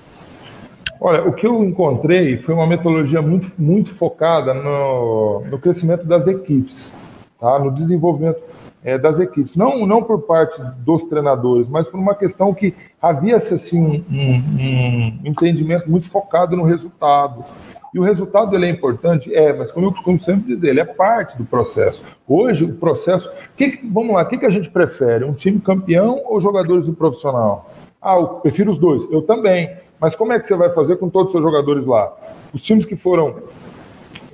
Olha, o que eu encontrei foi uma metodologia muito, muito focada no, no crescimento das equipes, tá? no desenvolvimento é, das equipes. Não, não por parte dos treinadores, mas por uma questão que havia-se assim, um, um, um entendimento muito focado no resultado. E o resultado ele é importante? É, mas como eu costumo sempre dizer, ele é parte do processo. Hoje, o processo. Que, vamos lá, o que, que a gente prefere? Um time campeão ou jogadores do profissional? Ah, eu prefiro os dois. Eu também. Mas como é que você vai fazer com todos os seus jogadores lá? Os times que foram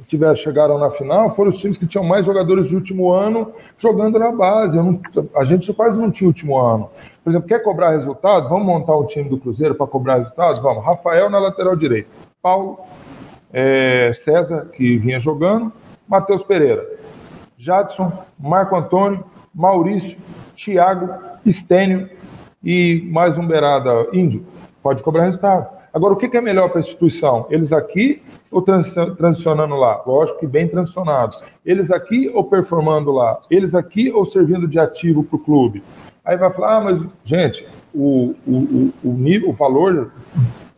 tiver, chegaram na final foram os times que tinham mais jogadores de último ano jogando na base. Não, a gente quase não tinha último ano. Por exemplo, quer cobrar resultado? Vamos montar o time do Cruzeiro para cobrar resultados? Vamos. Rafael na lateral direita. Paulo é, César, que vinha jogando, Matheus Pereira, Jadson, Marco Antônio, Maurício, Thiago, Estênio e mais um beirada índio. Pode cobrar resultado. Agora, o que é melhor para a instituição? Eles aqui ou transicionando lá? Lógico que bem transicionado. Eles aqui ou performando lá? Eles aqui ou servindo de ativo para o clube? Aí vai falar, ah, mas, gente, o, o, o, nível, o valor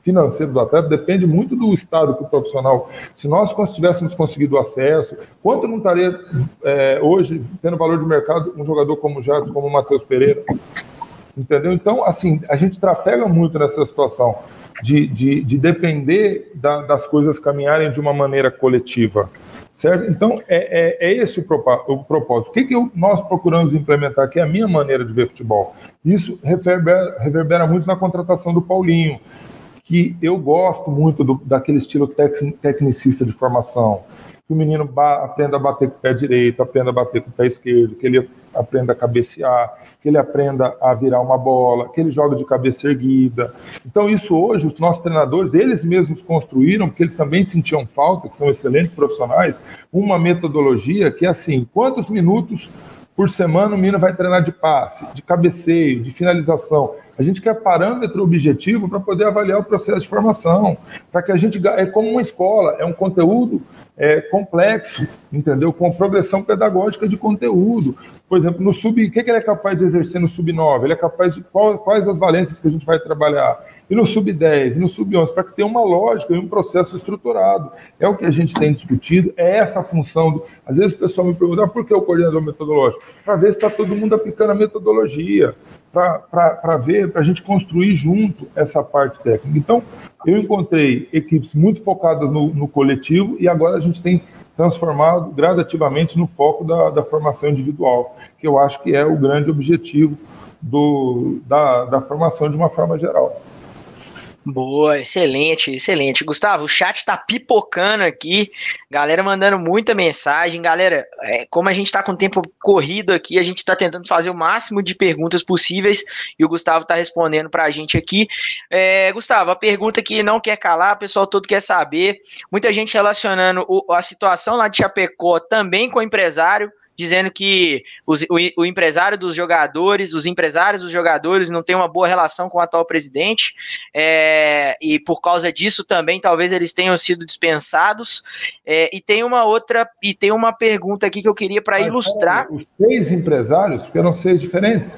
financeiro do atleta depende muito do estado que o profissional. Se nós tivéssemos conseguido acesso, quanto não estaria é, hoje tendo valor de mercado um jogador como o Jadson, como o Matheus Pereira? Entendeu? Então, assim, a gente trafega muito nessa situação de, de, de depender da, das coisas caminharem de uma maneira coletiva. Certo? Então, é, é, é esse o, o, propósito. O que, que eu, nós procuramos implementar, que é a minha maneira de ver futebol? Isso reverbera, reverbera muito na contratação do Paulinho que eu gosto muito do, daquele estilo tecnicista de formação. Que o menino aprenda a bater com o pé direito, aprenda a bater com o pé esquerdo, que ele aprenda a cabecear, que ele aprenda a virar uma bola, que ele jogue de cabeça erguida. Então, isso hoje, os nossos treinadores, eles mesmos construíram, porque eles também sentiam falta, que são excelentes profissionais, uma metodologia que é assim: quantos minutos por semana o menino vai treinar de passe, de cabeceio, de finalização. A gente quer parâmetro objetivo para poder avaliar o processo de formação, para que a gente é como uma escola, é um conteúdo é, complexo, entendeu? Com progressão pedagógica de conteúdo. Por exemplo, no sub, o que, ele é capaz de exercer no sub 9? Ele é capaz de qual, quais as valências que a gente vai trabalhar? E no sub 10, e no sub 11, para que tenha uma lógica e um processo estruturado. É o que a gente tem discutido, é essa a função. Do... Às vezes o pessoal me pergunta ah, por que o coordenador metodológico? Para ver se está todo mundo aplicando a metodologia para ver, para a gente construir junto essa parte técnica. Então, eu encontrei equipes muito focadas no, no, coletivo e agora a gente tem transformado gradativamente no foco da, da, formação individual, que eu acho que é o grande objetivo do, da, da formação de uma forma geral. Boa, excelente, excelente. Gustavo, o chat tá pipocando aqui, galera mandando muita mensagem. Galera, é, como a gente tá com tempo corrido aqui, a gente tá tentando fazer o máximo de perguntas possíveis e o Gustavo tá respondendo pra gente aqui. É, Gustavo, a pergunta que não quer calar, o pessoal todo quer saber. Muita gente relacionando o, a situação lá de Chapecó também com o empresário dizendo que os, o, o, empresário dos jogadores, os empresários dos jogadores não têm uma boa relação com o atual presidente, é, e por causa disso também talvez eles tenham sido dispensados. É, e tem uma outra, e tem uma pergunta aqui que eu queria para ilustrar. Os seis empresários, porque eram seis diferentes.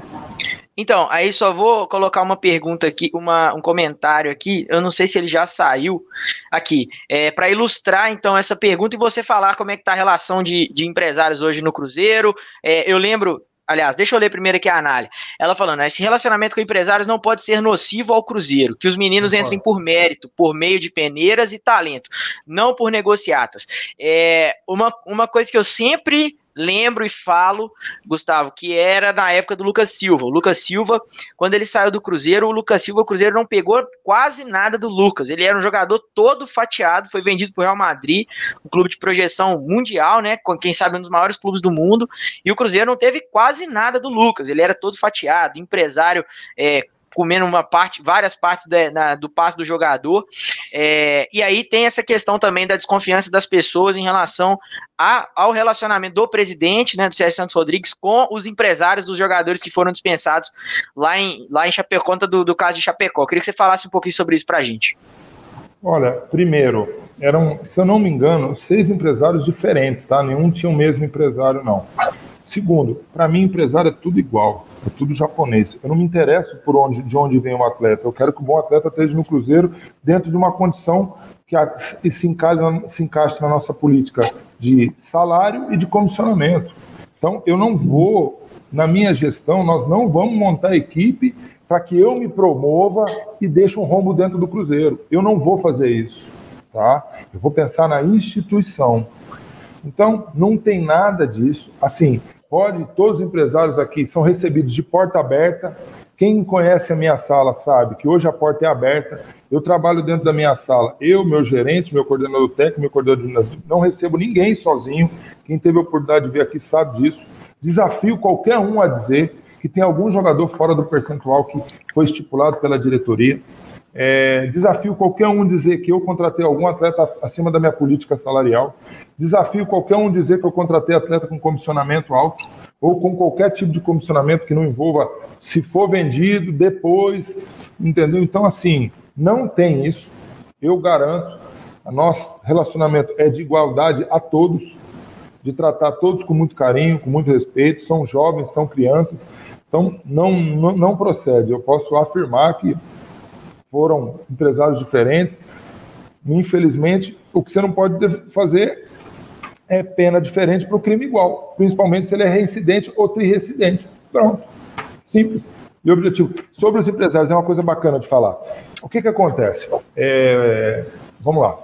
Então, aí só vou colocar uma pergunta aqui, uma, um comentário aqui. Eu não sei se ele já saiu aqui. É, para ilustrar, então, essa pergunta e você falar como é que tá a relação de, de empresários hoje no Cruzeiro. É, eu lembro, Aliás, deixa eu ler primeiro aqui a análise. Ela falando: esse relacionamento com empresários não pode ser nocivo ao Cruzeiro, que os meninos entrem por mérito, por meio de peneiras e talento, não por negociatas. É, uma, uma coisa que eu sempre lembro e falo, Gustavo, que era na época do Lucas Silva. O Lucas Silva, quando ele saiu do Cruzeiro, o Lucas Silva, o Cruzeiro não pegou quase nada do Lucas. Ele era um jogador todo fatiado, foi vendido para o Real Madrid, um clube de projeção mundial, né? Quem sabe um dos maiores clubes do mundo. E o Cruzeiro não teve quase nada do Lucas. Ele era todo fatiado, empresário. É, comendo uma parte, várias partes da, na, do passe do jogador. É, e aí tem essa questão também da desconfiança das pessoas em relação a, ao relacionamento do presidente, né, do Sérgio Santos Rodrigues, com os empresários dos jogadores que foram dispensados lá em, lá em Chapecó, conta do, do caso de Chapecó. Eu queria que você falasse um pouquinho sobre isso para a gente. Olha, primeiro, eram, se eu não me engano, seis empresários diferentes, tá? Nenhum tinha o mesmo empresário, não. Segundo, para mim, empresário é tudo igual é tudo japonês. Eu não me interesso por onde, de onde vem o atleta. Eu quero que o bom atleta esteja no Cruzeiro dentro de uma condição que se encaixe, se encaixe na nossa política de salário e de comissionamento. Então, eu não vou, na minha gestão, nós não vamos montar equipe para que eu me promova e deixe um rombo dentro do Cruzeiro. Eu não vou fazer isso. Tá? Eu vou pensar na instituição. Então, não tem nada disso. Assim, Pode, todos os empresários aqui são recebidos de porta aberta. Quem conhece a minha sala sabe que hoje a porta é aberta. Eu trabalho dentro da minha sala. Eu, meu gerente, meu coordenador técnico, meu coordenador de não recebo ninguém sozinho. Quem teve a oportunidade de vir aqui sabe disso. Desafio qualquer um a dizer que tem algum jogador fora do percentual que foi estipulado pela diretoria. É, desafio qualquer um dizer que eu contratei algum atleta acima da minha política salarial. Desafio qualquer um dizer que eu contratei atleta com comissionamento alto ou com qualquer tipo de comissionamento que não envolva se for vendido depois, entendeu? Então, assim, Não tem isso. Eu garanto. Nosso relacionamento é de igualdade a todos, de tratar todos com muito carinho, com muito respeito. São jovens, são crianças. Então, não, não, não procede. Eu posso afirmar que foram empresários diferentes. Infelizmente, o que você não pode fazer é pena diferente para o crime igual, principalmente se ele é reincidente ou trirecidente. Pronto. Simples e objetivo. Sobre os empresários, é uma coisa bacana de falar. O que, que acontece? É, vamos lá.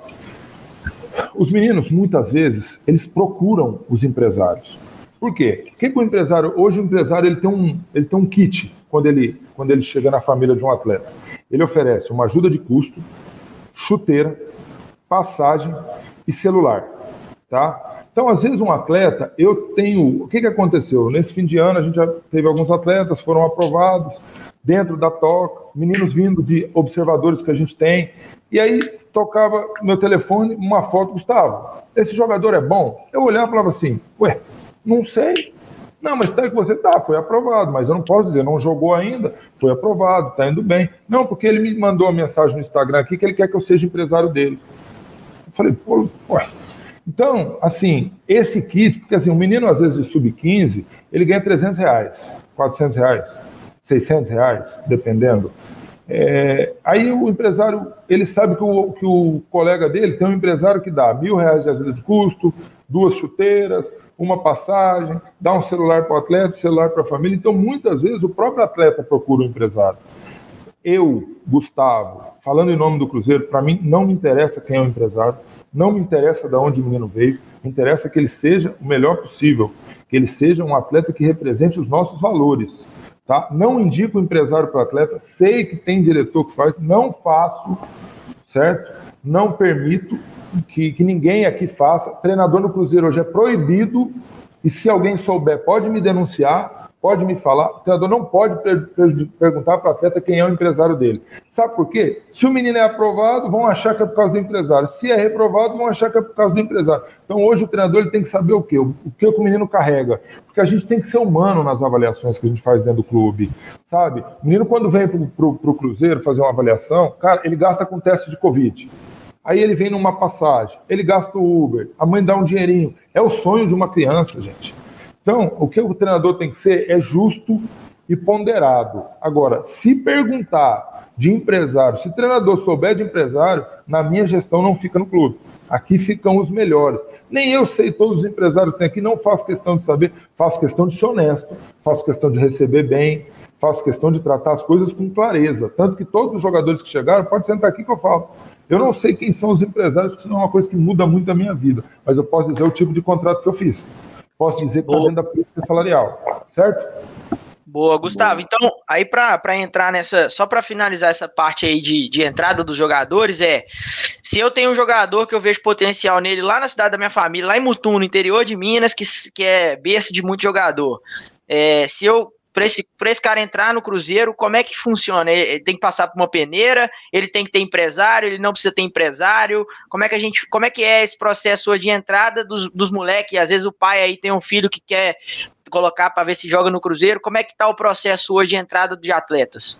Os meninos, muitas vezes, eles procuram os empresários. Por quê? O que, que o empresário. Hoje o empresário ele tem, um, ele tem um kit quando ele, quando ele chega na família de um atleta. Ele oferece uma ajuda de custo, chuteira, passagem e celular. Tá? Então, às vezes, um atleta, eu tenho. O que, que aconteceu? Nesse fim de ano, a gente já teve alguns atletas, foram aprovados dentro da toca, meninos vindo de observadores que a gente tem. E aí tocava meu telefone uma foto, Gustavo. Esse jogador é bom? Eu olhava e falava assim: ué, não sei. Não, mas tá que você tá, foi aprovado, mas eu não posso dizer, não jogou ainda, foi aprovado, tá indo bem. Não, porque ele me mandou uma mensagem no Instagram aqui que ele quer que eu seja empresário dele. Eu falei, pô, ué. Então, assim, esse kit, porque assim, um menino às vezes de sub-15, ele ganha 300 reais, 400 reais, 600 reais, dependendo. É, aí o empresário, ele sabe que o, que o colega dele tem um empresário que dá mil reais de ajuda de custo, duas chuteiras, uma passagem, dá um celular para o atleta, celular para a família. Então, muitas vezes, o próprio atleta procura o empresário. Eu, Gustavo, falando em nome do Cruzeiro, para mim não me interessa quem é o empresário, não me interessa de onde o menino veio, me interessa que ele seja o melhor possível, que ele seja um atleta que represente os nossos valores. Tá? Não indico o empresário para o atleta, sei que tem diretor que faz, não faço, certo? Não permito que, que ninguém aqui faça. Treinador no Cruzeiro hoje é proibido, e se alguém souber, pode me denunciar, pode me falar, o treinador não pode perguntar para o atleta quem é o empresário dele. Sabe por quê? Se o menino é aprovado, vão achar que é por causa do empresário. Se é reprovado, vão achar que é por causa do empresário. Então hoje o treinador ele tem que saber o quê? O que o menino carrega. Porque a gente tem que ser humano nas avaliações que a gente faz dentro do clube. Sabe? O menino, quando vem para o Cruzeiro fazer uma avaliação, cara, ele gasta com teste de Covid. Aí ele vem numa passagem, ele gasta o Uber, a mãe dá um dinheirinho. É o sonho de uma criança, gente. Então, o que o treinador tem que ser é justo e ponderado. Agora, se perguntar de empresário, se treinador souber de empresário, na minha gestão não fica no clube. Aqui ficam os melhores. Nem eu sei, todos os empresários que tem aqui, não faço questão de saber, faço questão de ser honesto, faço questão de receber bem, faço questão de tratar as coisas com clareza. Tanto que todos os jogadores que chegaram, pode sentar aqui que eu falo. Eu não sei quem são os empresários, porque senão é uma coisa que muda muito a minha vida, mas eu posso dizer o tipo de contrato que eu fiz posso dizer que está dentro da política salarial, certo? Boa, Gustavo. Então, aí para entrar nessa, só para finalizar essa parte aí de, de entrada dos jogadores, é se eu tenho um jogador que eu vejo potencial nele lá na cidade da minha família, lá em Mutum, no interior de Minas, que, que é berço de muito jogador, é, se eu para esse, esse cara entrar no Cruzeiro, como é que funciona? Ele, tem que passar por uma peneira, ele tem que ter empresário, ele não precisa ter empresário. Como é que a gente, como é que é esse processo de entrada dos, dos moleques? Às vezes o pai aí tem um filho que quer colocar para ver se joga no Cruzeiro. Como é que está o processo hoje de entrada de atletas?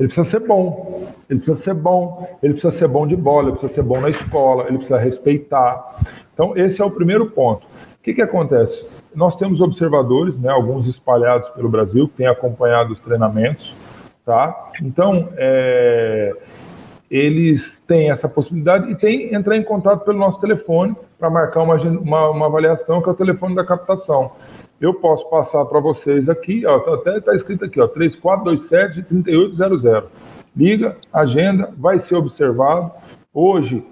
Ele precisa ser bom, ele precisa ser bom, ele precisa ser bom de bola, ele precisa ser bom na escola, ele precisa respeitar. Então, esse é o primeiro ponto. Que, que acontece? nós temos observadores, né, alguns espalhados pelo Brasil, que têm acompanhado os treinamentos, tá? Então, é, eles têm essa possibilidade e tem entrar em contato pelo nosso telefone para marcar uma, uma, uma, avaliação, que é o telefone da captação. Eu posso passar para vocês aqui, ó, tá, até está escrito aqui, ó, 3427-3800. Liga, agenda, vai ser observado. Hoje,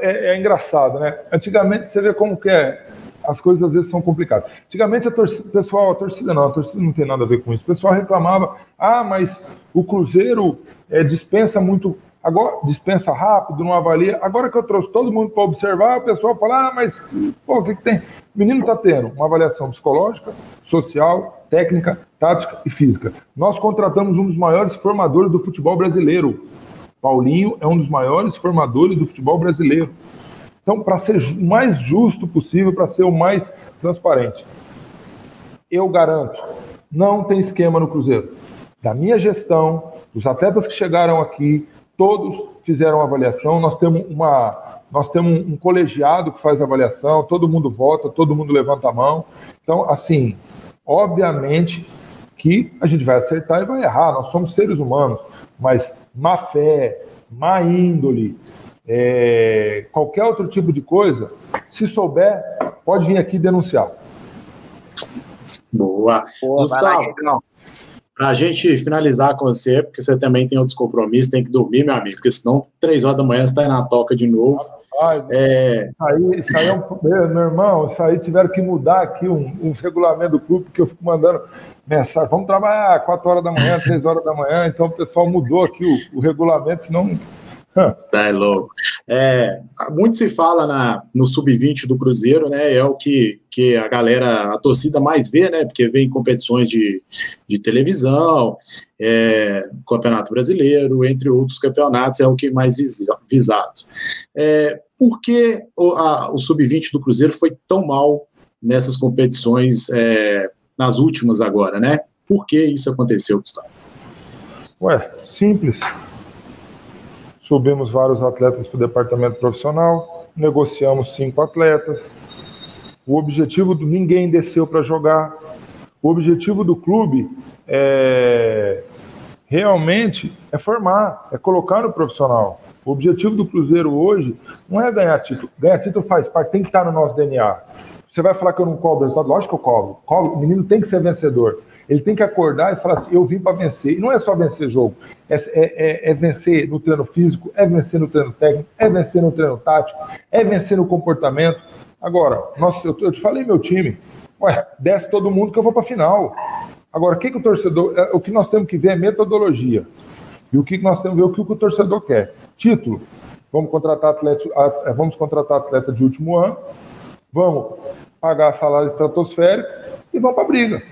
é, é, engraçado, né? Antigamente você vê como que é as coisas às vezes são complicadas. Antigamente a torcida, pessoal, a torcida não, a torcida não tem nada a ver com isso. O pessoal reclamava, ah, mas o Cruzeiro é, dispensa muito, agora dispensa rápido, não avalia. Agora que eu trouxe todo mundo para observar, o pessoal fala, ah, mas pô, o que, que tem? O menino está tendo uma avaliação psicológica, social, técnica, tática e física. Nós contratamos um dos maiores formadores do futebol brasileiro. Paulinho é um dos maiores formadores do futebol brasileiro. Então, para ser o mais justo possível, para ser o mais transparente, eu garanto, não tem esquema no Cruzeiro. Da minha gestão, dos atletas que chegaram aqui, todos fizeram avaliação, nós temos uma nós temos um colegiado que faz avaliação, todo mundo vota, todo mundo levanta a mão. Então, assim, obviamente que a gente vai acertar e vai errar, nós somos seres humanos, mas má fé, má índole, é, qualquer outro tipo de coisa, se souber, pode vir aqui denunciar. Boa. Boa Gustavo, para a gente finalizar com você, porque você também tem outros compromissos, tem que dormir, meu amigo, porque senão, três horas da manhã, você está aí na toca de novo. É... isso, aí, isso aí é um. Meu irmão, isso aí tiveram que mudar aqui um, um regulamento do clube, porque eu fico mandando mensagem. Vamos trabalhar quatro horas da manhã, três horas da manhã, então o pessoal mudou aqui o, o regulamento, senão Está louco. É, muito se fala na, no sub-20 do Cruzeiro, né? É o que, que a galera, a torcida mais vê, né? Porque vem competições de, de televisão, é, Campeonato Brasileiro, entre outros campeonatos, é o que mais visado. É, por que o, o sub-20 do Cruzeiro foi tão mal nessas competições, é, nas últimas agora, né? Por que isso aconteceu, Gustavo? Ué, simples subimos vários atletas para o departamento profissional, negociamos cinco atletas. O objetivo do ninguém desceu para jogar. O objetivo do clube é realmente é formar, é colocar no profissional. O objetivo do Cruzeiro hoje não é ganhar título. Ganhar título faz parte, tem que estar no nosso DNA. Você vai falar que eu não cobro resultado? Lógico que eu cobro. cobro. O menino tem que ser vencedor. Ele tem que acordar e falar assim: eu vim para vencer. E não é só vencer jogo, é, é, é, é, vencer no treino físico, é vencer no treino técnico, é vencer no treino tático, é vencer no comportamento. Agora, nossa, eu, eu te falei meu time, ué, desce todo mundo que eu vou para final. Agora, o que, que o torcedor. É, o que nós temos que ver é metodologia. E o que, que nós temos que ver é o que o torcedor quer. Título. Vamos contratar atleta, é, vamos contratar atleta de último ano, vamos pagar salário estratosférico e vamos para a briga.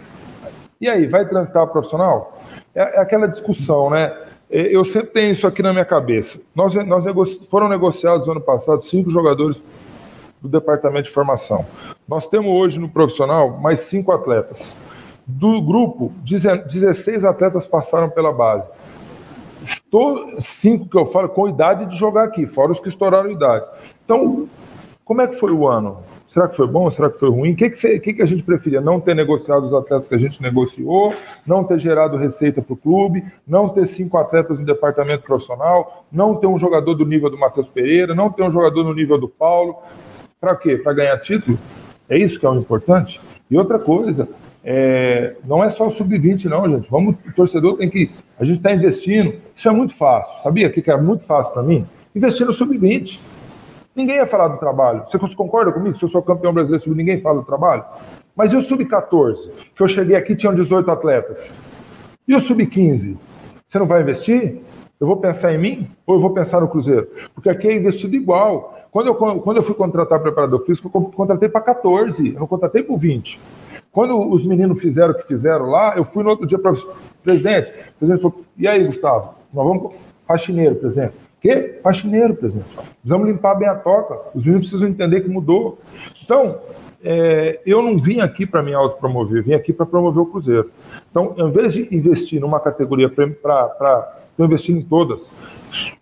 E aí, vai transitar profissional? É, é, aquela discussão, né? É, eu sempre tenho isso aqui na minha cabeça. Nós, nós negoci foram negociados no ano passado cinco jogadores do departamento de formação. Nós temos hoje no profissional mais cinco atletas. Do grupo, 16 atletas passaram pela base. Estou, cinco que eu falo com idade de jogar aqui, fora os que estouraram idade. Então, como é que foi o ano? Será que foi bom? Será que foi ruim? O que, que, você, que, que a gente preferia? Não ter negociado os atletas que a gente negociou, não ter gerado receita para o clube, não ter cinco atletas no departamento profissional, não ter um jogador do nível do Matheus Pereira, não ter um jogador no nível do Paulo. Para quê? Para ganhar título? É isso que é o importante? E outra coisa, é, não é só o sub-20, não, gente. Vamos, o torcedor tem que. A gente está investindo. Isso é muito fácil. Sabia que era muito fácil para mim? Investir no sub-20. Ninguém ia falar do trabalho. Você concorda comigo? Se eu sou campeão brasileiro ninguém fala do trabalho? Mas e o sub-14? Que eu cheguei aqui tinham 18 atletas. E o sub-15? Você não vai investir? Eu vou pensar em mim ou eu vou pensar no Cruzeiro? Porque aqui é investido igual. Quando eu, quando eu fui contratar preparador físico, eu contratei para 14, eu não contratei para 20. Quando os meninos fizeram o que fizeram lá, eu fui no outro dia para o presidente. O presidente falou: e aí, Gustavo? Nós vamos. Faxineiro, presidente. Quê? Faxineiro, presidente. Precisamos limpar bem a toca. Os meninos precisam entender que mudou. Então, é, eu não vim aqui para me autopromover, vim aqui para promover o Cruzeiro. Então, ao invés de investir numa categoria para investir em todas,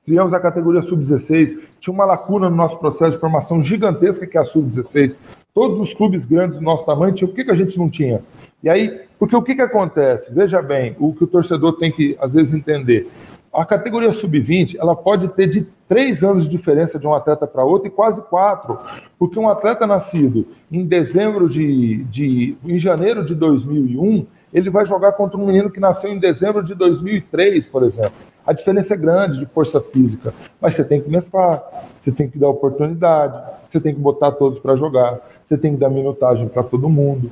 criamos a categoria sub-16. Tinha uma lacuna no nosso processo de formação gigantesca que é a sub-16. Todos os clubes grandes do nosso tamanho tinham. O que, que a gente não tinha? E aí, porque o que, que acontece? Veja bem, o que o torcedor tem que, às vezes, entender. A categoria sub-20 ela pode ter de três anos de diferença de um atleta para outro e quase quatro, porque um atleta nascido em dezembro de, de em janeiro de 2001 ele vai jogar contra um menino que nasceu em dezembro de 2003, por exemplo. A diferença é grande de força física, mas você tem que mesclar, você tem que dar oportunidade, você tem que botar todos para jogar, você tem que dar minutagem para todo mundo.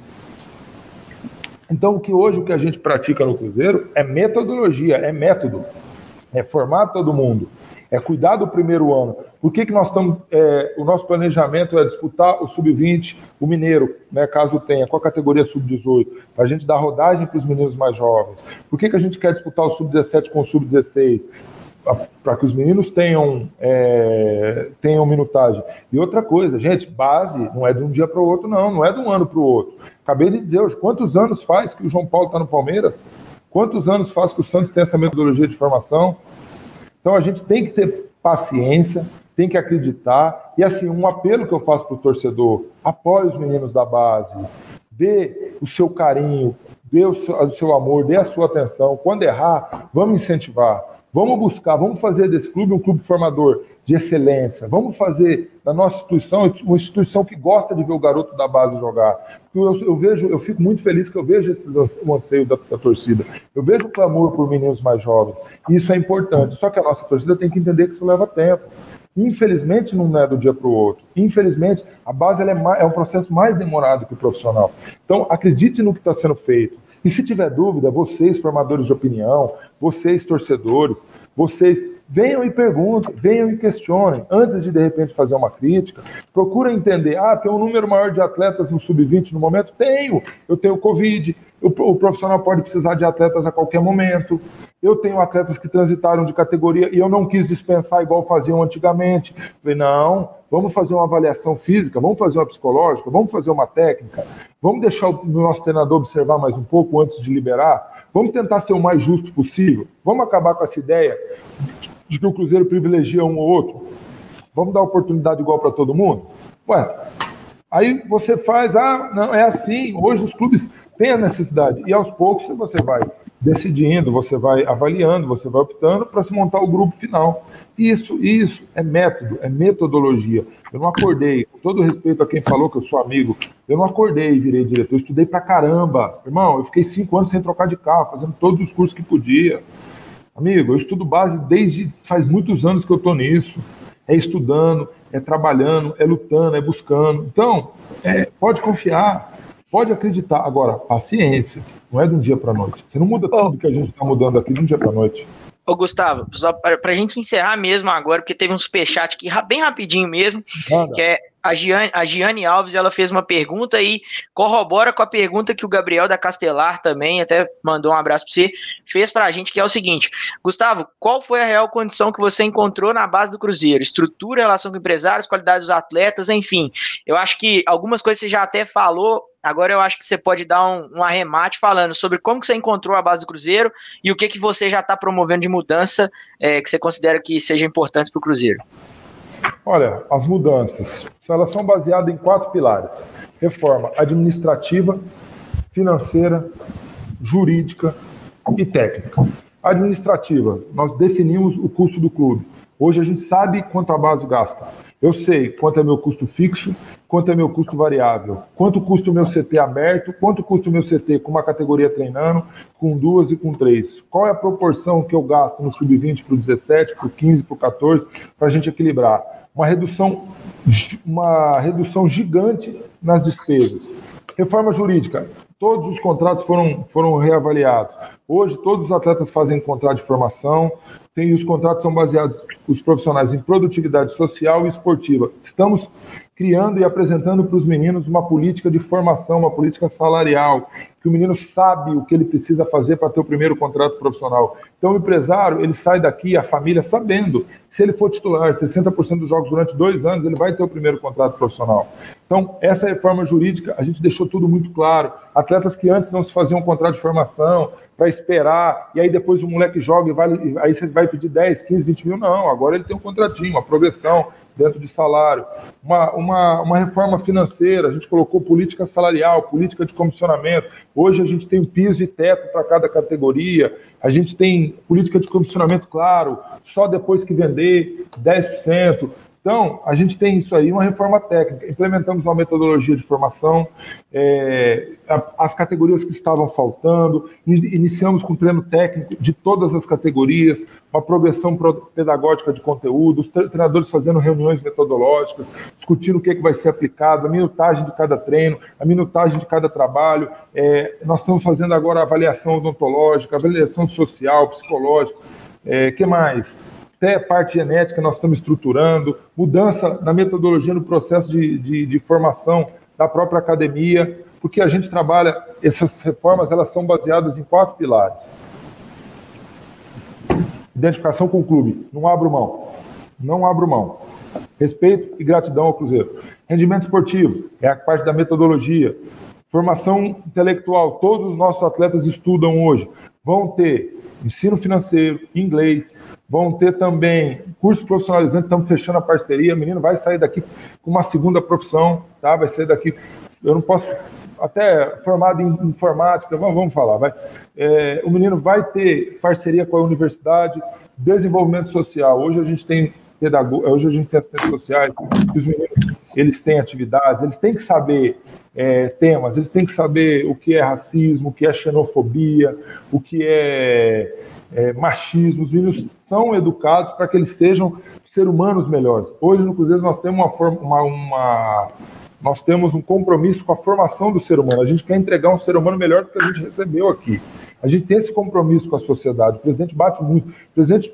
Então, o que hoje o que a gente pratica no Cruzeiro é metodologia, é método é formar todo mundo, é cuidar do primeiro ano. Por que, que nós estamos. É, o nosso planejamento é disputar o sub-20, o mineiro, né, caso tenha, com a categoria sub-18, para a gente dar rodagem para os meninos mais jovens. Por que, que a gente quer disputar o sub-17 com o sub-16? Para que os meninos tenham, é, tenham minutagem. E outra coisa, gente, base não é de um dia para o outro, não, não é de um ano para o outro. Acabei de dizer hoje, quantos anos faz que o João Paulo está no Palmeiras? Quantos anos faz que o Santos tem essa metodologia de formação? Então a gente tem que ter paciência, tem que acreditar. E assim, um apelo que eu faço para o torcedor: apoie os meninos da base, dê o seu carinho, dê o seu, o seu amor, dê a sua atenção. Quando errar, vamos incentivar. Vamos buscar, vamos fazer desse clube um clube formador de excelência. Vamos fazer da nossa instituição uma instituição que gosta de ver o garoto da base jogar. Eu, eu vejo, eu fico muito feliz que eu vejo esse o anseio da, da, torcida. Eu vejo o clamor por meninos mais jovens. E isso é importante. Só que a nossa torcida tem que entender que isso leva tempo. Infelizmente, não é do dia para o outro. Infelizmente, a base é, mais, é um processo mais demorado que o profissional. Então, acredite no que está sendo feito. E se tiver dúvida, vocês, formadores de opinião, vocês, torcedores, vocês venham e perguntem, venham e questionem, antes de de repente fazer uma crítica, procura entender, ah, tem um número maior de atletas no sub-20 no momento? Tenho, eu tenho Covid, o, profissional pode precisar de atletas a qualquer momento. Eu tenho atletas que transitaram de categoria e eu não quis dispensar igual faziam antigamente. Falei, não, vamos fazer uma avaliação física, vamos fazer uma psicológica, vamos fazer uma técnica, vamos deixar o nosso treinador observar mais um pouco antes de liberar, vamos tentar ser o mais justo possível, vamos acabar com essa ideia de que o Cruzeiro privilegia um ou outro, vamos dar oportunidade igual para todo mundo? Ué, aí você faz, ah, não, é assim, hoje os clubes têm a necessidade, e aos poucos você vai decidindo, você vai avaliando, você vai optando para se montar o grupo final. Isso, isso é método, é metodologia. Eu não acordei, com todo respeito a quem falou que eu sou amigo, eu não acordei e virei diretor, eu estudei pra caramba. Irmão, eu fiquei cinco anos sem trocar de carro, fazendo todos os cursos que podia. Amigo, eu estudo base desde faz muitos anos que eu estou nisso. É estudando, é trabalhando, é lutando, é buscando. Então, é, pode confiar, pode acreditar. Agora, paciência, não é de um dia para noite. Você não muda tudo que a gente está mudando aqui de um dia para noite. Ô, Gustavo, só pra, pra gente encerrar mesmo agora, porque teve um superchat aqui bem rapidinho mesmo, Manda. que é a Giane, a Giane Alves ela fez uma pergunta e corrobora com a pergunta que o Gabriel da Castelar também, até mandou um abraço para você, fez para a gente, que é o seguinte: Gustavo, qual foi a real condição que você encontrou na base do Cruzeiro? Estrutura, relação com empresários, qualidade dos atletas, enfim. Eu acho que algumas coisas você já até falou, agora eu acho que você pode dar um, um arremate falando sobre como que você encontrou a base do Cruzeiro e o que, que você já está promovendo de mudança é, que você considera que seja importante para o Cruzeiro. Olha, as mudanças, elas são baseadas em quatro pilares: reforma administrativa, financeira, jurídica e técnica. Administrativa, nós definimos o custo do clube. Hoje a gente sabe quanto a base gasta. Eu sei quanto é meu custo fixo, quanto é meu custo variável, quanto custa o meu CT aberto, quanto custa o meu CT com uma categoria treinando, com duas e com três. Qual é a proporção que eu gasto no sub-20 para o 17, para o 15, para o 14, para a gente equilibrar? Uma redução, uma redução gigante nas despesas. Reforma jurídica. Todos os contratos foram, foram reavaliados. Hoje, todos os atletas fazem contrato de formação, tem, os contratos são baseados, os profissionais, em produtividade social e esportiva. Estamos criando e apresentando para os meninos uma política de formação, uma política salarial, que o menino sabe o que ele precisa fazer para ter o primeiro contrato profissional. Então, o empresário, ele sai daqui, a família, sabendo se ele for titular 60% dos jogos durante dois anos, ele vai ter o primeiro contrato profissional. Então, essa reforma jurídica, a gente deixou tudo muito claro. Atletas que antes não se faziam um contrato de formação, para esperar, e aí depois o moleque joga e vai, aí você vai pedir 10, 15, 20 mil. Não, agora ele tem um contratinho, uma progressão dentro de salário, uma, uma, uma reforma financeira, a gente colocou política salarial, política de comissionamento. Hoje a gente tem piso e teto para cada categoria, a gente tem política de comissionamento claro, só depois que vender 10%. Então, a gente tem isso aí, uma reforma técnica. Implementamos uma metodologia de formação, é, as categorias que estavam faltando, iniciamos com treino técnico de todas as categorias, uma progressão pedagógica de conteúdo, os treinadores fazendo reuniões metodológicas, discutindo o que, é que vai ser aplicado, a minutagem de cada treino, a minutagem de cada trabalho. É, nós estamos fazendo agora avaliação odontológica, avaliação social, psicológica. É, que mais? Até parte genética nós estamos estruturando, mudança na metodologia no processo de, de, de, formação da própria academia, porque a gente trabalha, essas reformas elas são baseadas em quatro pilares. Identificação com o clube, não abro mão, não abro mão. Respeito e gratidão ao Cruzeiro. Rendimento esportivo, é a parte da metodologia. Formação intelectual, todos os nossos atletas estudam hoje. Vão ter ensino financeiro, inglês, vão ter também curso profissionalizante, estamos fechando a parceria, o menino vai sair daqui com uma segunda profissão, tá? Vai sair daqui, eu não posso, até formado em informática, vamos, vamos falar, vai. É, o menino vai ter parceria com a universidade, desenvolvimento social. Hoje a gente tem pedagogia, hoje a gente tem assistentes sociais, os meninos eles têm atividades, eles têm que saber é, temas, eles têm que saber o que é racismo, o que é xenofobia, o que é, é machismo. Os meninos são educados para que eles sejam ser humanos melhores. Hoje no Cruzeiro nós temos uma, uma, uma nós temos um compromisso com a formação do ser humano. A gente quer entregar um ser humano melhor do que a gente recebeu aqui. A gente tem esse compromisso com a sociedade. O presidente bate muito. O presidente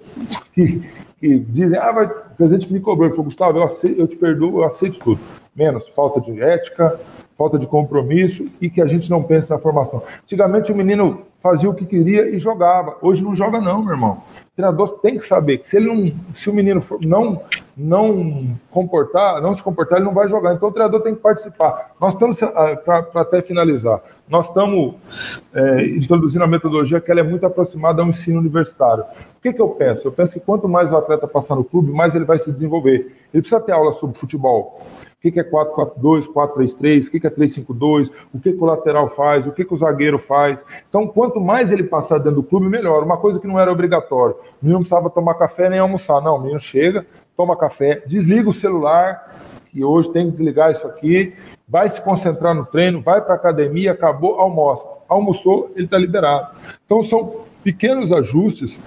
que, que dizem, ah, vai, o presidente me cobrou. Ele falou, Gustavo, eu, aceito, eu te perdoo, eu aceito tudo. Menos falta de ética, falta de compromisso e que a gente não pense na formação. Antigamente o menino fazia o que queria e jogava. Hoje não joga não, meu irmão. O treinador tem que saber que se ele não, se o menino não não comportar, não se comportar, ele não vai jogar. Então o treinador tem que participar. Nós estamos ah, para até finalizar. Nós estamos é, introduzindo a metodologia que ela é muito aproximada ao ensino universitário. O que, que eu penso? Eu penso que quanto mais o atleta passar no clube, mais ele vai se desenvolver. Ele precisa ter aula sobre futebol, o que é 4-4-2, 4-3-3, o que é 3-5-2, o que, que o lateral faz, o que, que o zagueiro faz. Então, quanto mais ele passar dentro do clube, melhor. Uma coisa que não era obrigatório. O menino não precisava tomar café nem almoçar. Não, o menino chega, toma café, desliga o celular, que hoje tem que desligar isso aqui, vai se concentrar no treino, vai para a academia, acabou, almoça. Almoçou, ele está liberado. Então, são pequenos ajustes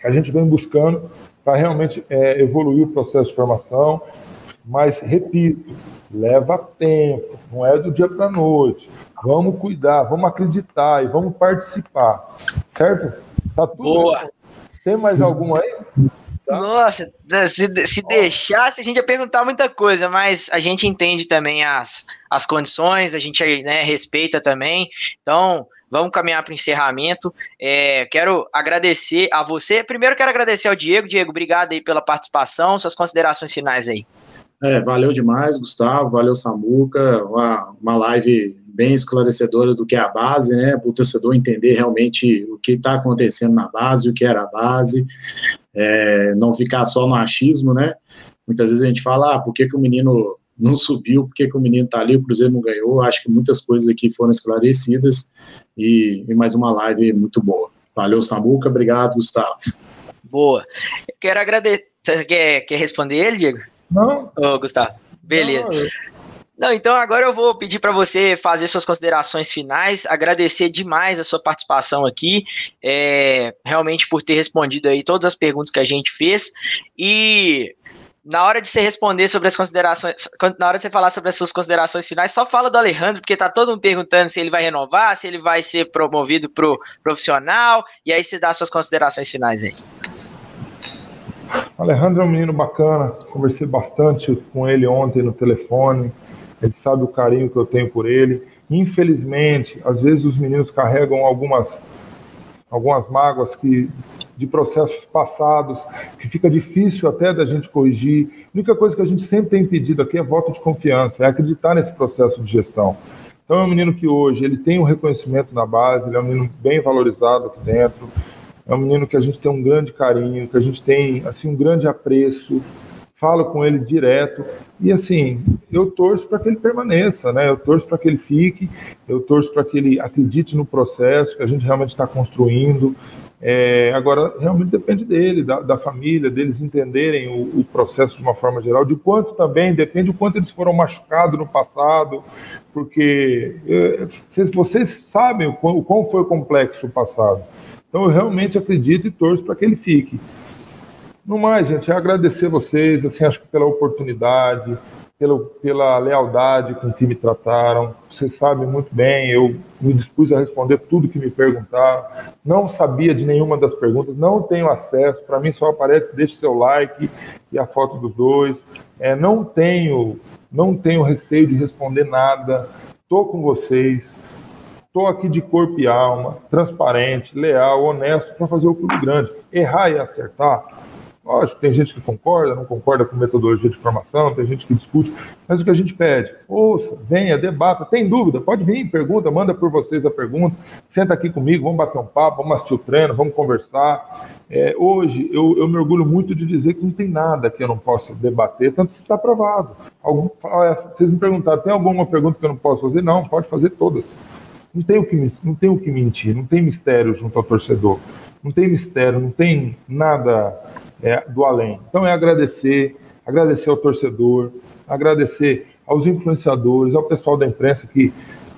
que a gente vem buscando para realmente é, evoluir o processo de formação mas, repito, leva tempo, não é do dia para a noite. Vamos cuidar, vamos acreditar e vamos participar. Certo? Tá tudo Boa. Bem. Tem mais algum aí? Tá? Nossa, se, se deixasse, a gente ia perguntar muita coisa, mas a gente entende também as, as condições, a gente né, respeita também. Então, vamos caminhar para o encerramento. É, quero agradecer a você. Primeiro, quero agradecer ao Diego. Diego, obrigado aí pela participação. Suas considerações finais aí. É, valeu demais, Gustavo, valeu, Samuca, uma, uma live bem esclarecedora do que é a base, né, para o torcedor entender realmente o que está acontecendo na base, o que era a base, é, não ficar só no achismo, né, muitas vezes a gente fala, ah, por que, que o menino não subiu, por que, que o menino está ali, o Cruzeiro não ganhou, acho que muitas coisas aqui foram esclarecidas e, e mais uma live muito boa. Valeu, Samuca, obrigado, Gustavo. Boa. Quero agradecer, você quer, quer responder ele, Diego? Não. Ô, Gustavo. Beleza. Não, Não, então agora eu vou pedir para você fazer suas considerações finais, agradecer demais a sua participação aqui, é, realmente por ter respondido aí todas as perguntas que a gente fez e na hora de você responder sobre as considerações, na hora de você falar sobre as suas considerações finais, só fala do Alejandro, porque tá todo mundo perguntando se ele vai renovar, se ele vai ser promovido pro profissional, e aí você dá suas considerações finais aí. Alejandro é um menino bacana, conversei bastante com ele ontem no telefone, ele sabe o carinho que eu tenho por ele. Infelizmente, às vezes os meninos carregam algumas, algumas mágoas que, de processos passados, que fica difícil até da gente corrigir. A única coisa que a gente sempre tem pedido aqui é voto de confiança, é acreditar nesse processo de gestão. Então é um menino que hoje ele tem um reconhecimento na base, ele é um menino bem valorizado aqui dentro, é um menino que a gente tem um grande carinho, que a gente tem assim um grande apreço. Falo com ele direto e assim eu torço para que ele permaneça, né? Eu torço para que ele fique, eu torço para que ele acredite no processo que a gente realmente está construindo. É, agora, realmente depende dele, da, da família, deles entenderem o, o, processo de uma forma geral, de quanto também depende do quanto eles foram machucados no passado, porque vocês, vocês sabem o quão, o quão foi complexo o passado. Então eu realmente acredito e torço para que ele fique. No mais, gente, é agradecer vocês, assim, acho que pela oportunidade, pela, pela lealdade com que me trataram. Vocês sabem muito bem, eu me dispus a responder tudo que me perguntaram. Não sabia de nenhuma das perguntas, não tenho acesso. Para mim só aparece deixe seu like e a foto dos dois. É, não tenho, não tenho receio de responder nada. Estou com vocês. Estou aqui de corpo e alma, transparente, leal, honesto para fazer o clube grande. Errar e acertar, Lógico, tem gente que concorda, não concorda com metodologia de formação, tem gente que discute, mas o que a gente pede, ouça, venha, debata, tem dúvida, pode vir, pergunta, manda por vocês a pergunta, senta aqui comigo, vamos bater um papo, vamos assistir o treino, vamos conversar. É, hoje, eu, eu me orgulho muito de dizer que não tem nada que eu não possa debater, tanto que está aprovado. Algum, vocês me perguntaram, tem alguma pergunta que eu não posso fazer? Não, pode fazer todas. Não tem o que, não tem o que mentir, não tem mistério junto ao torcedor, não tem mistério, não tem nada é, do além. Então é agradecer, agradecer ao torcedor, agradecer aos influenciadores, ao pessoal da imprensa que,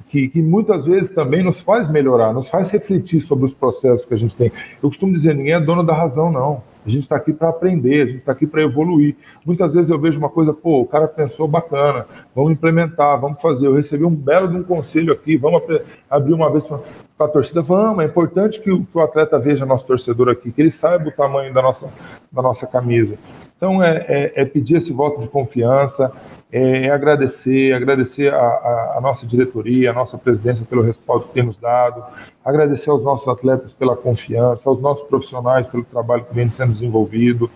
que, que, muitas vezes também nos faz melhorar, nos faz refletir sobre os processos que a gente tem. Eu costumo dizer, ninguém é dono da razão, não. A gente está aqui para aprender, a gente está aqui para evoluir. Muitas vezes eu vejo uma coisa, pô, o cara pensou bacana, vamos implementar, vamos fazer. Eu recebi um belo de um conselho aqui, vamos abrir uma vez para a torcida. Vamos, é importante que o, que o, atleta veja nosso torcedor aqui, que ele saiba o tamanho da nossa, da nossa camisa. Então é, é, é pedir esse voto de confiança, é, é agradecer, agradecer a, a, a, nossa diretoria, a nossa presidência pelo respaldo que tem nos dado, agradecer aos nossos atletas pela confiança, aos nossos profissionais pelo trabalho que vem sendo desenvolvido.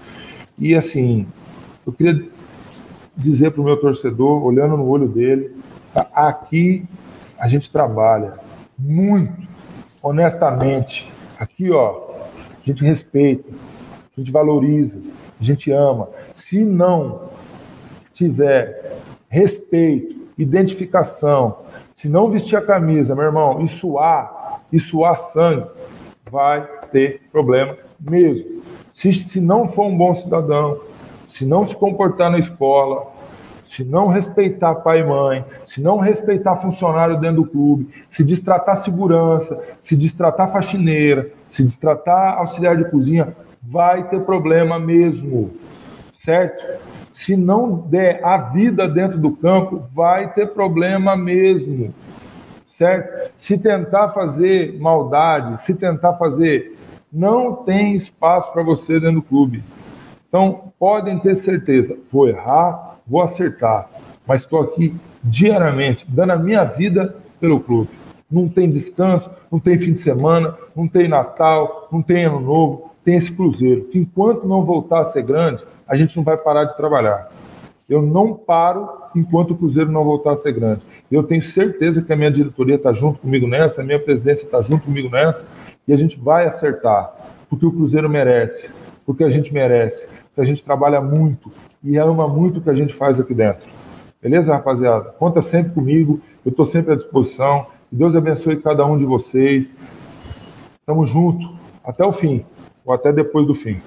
E assim, eu queria dizer para o meu torcedor, olhando no olho dele, tá, aqui a gente trabalha muito, honestamente. Aqui, ó, a gente respeita, a gente valoriza, a gente ama. Se não tiver respeito, identificação, se não vestir a camisa, meu irmão, e suar, e suar sangue, vai ter problema mesmo. Se, se não for um bom cidadão, se não se comportar na escola, se não respeitar pai e mãe, se não respeitar funcionário dentro do clube, se destratar segurança, se destratar faxineira, se destratar auxiliar de cozinha, vai ter problema mesmo, certo? Se não der a vida dentro do campo, vai ter problema mesmo. Certo? Se tentar fazer maldade, se tentar fazer. Não tem espaço para você dentro do clube. Então, podem ter certeza, vou errar, vou acertar, mas estou aqui diariamente, dando a minha vida pelo clube. Não tem descanso, não tem fim de semana, não tem Natal, não tem Ano Novo, tem esse Cruzeiro, que enquanto não voltar a ser grande, a gente não vai parar de trabalhar. Eu não paro enquanto o Cruzeiro não voltar a ser grande. Eu tenho certeza que a minha diretoria está junto comigo nessa, a minha presidência está junto comigo nessa, e a gente vai acertar, porque o Cruzeiro merece, porque a gente merece, porque a gente trabalha muito e ama muito o que a gente faz aqui dentro. Beleza, rapaziada? Conta sempre comigo, eu estou sempre à disposição. Que Deus abençoe cada um de vocês. Tamo junto, até o fim, ou até depois do fim.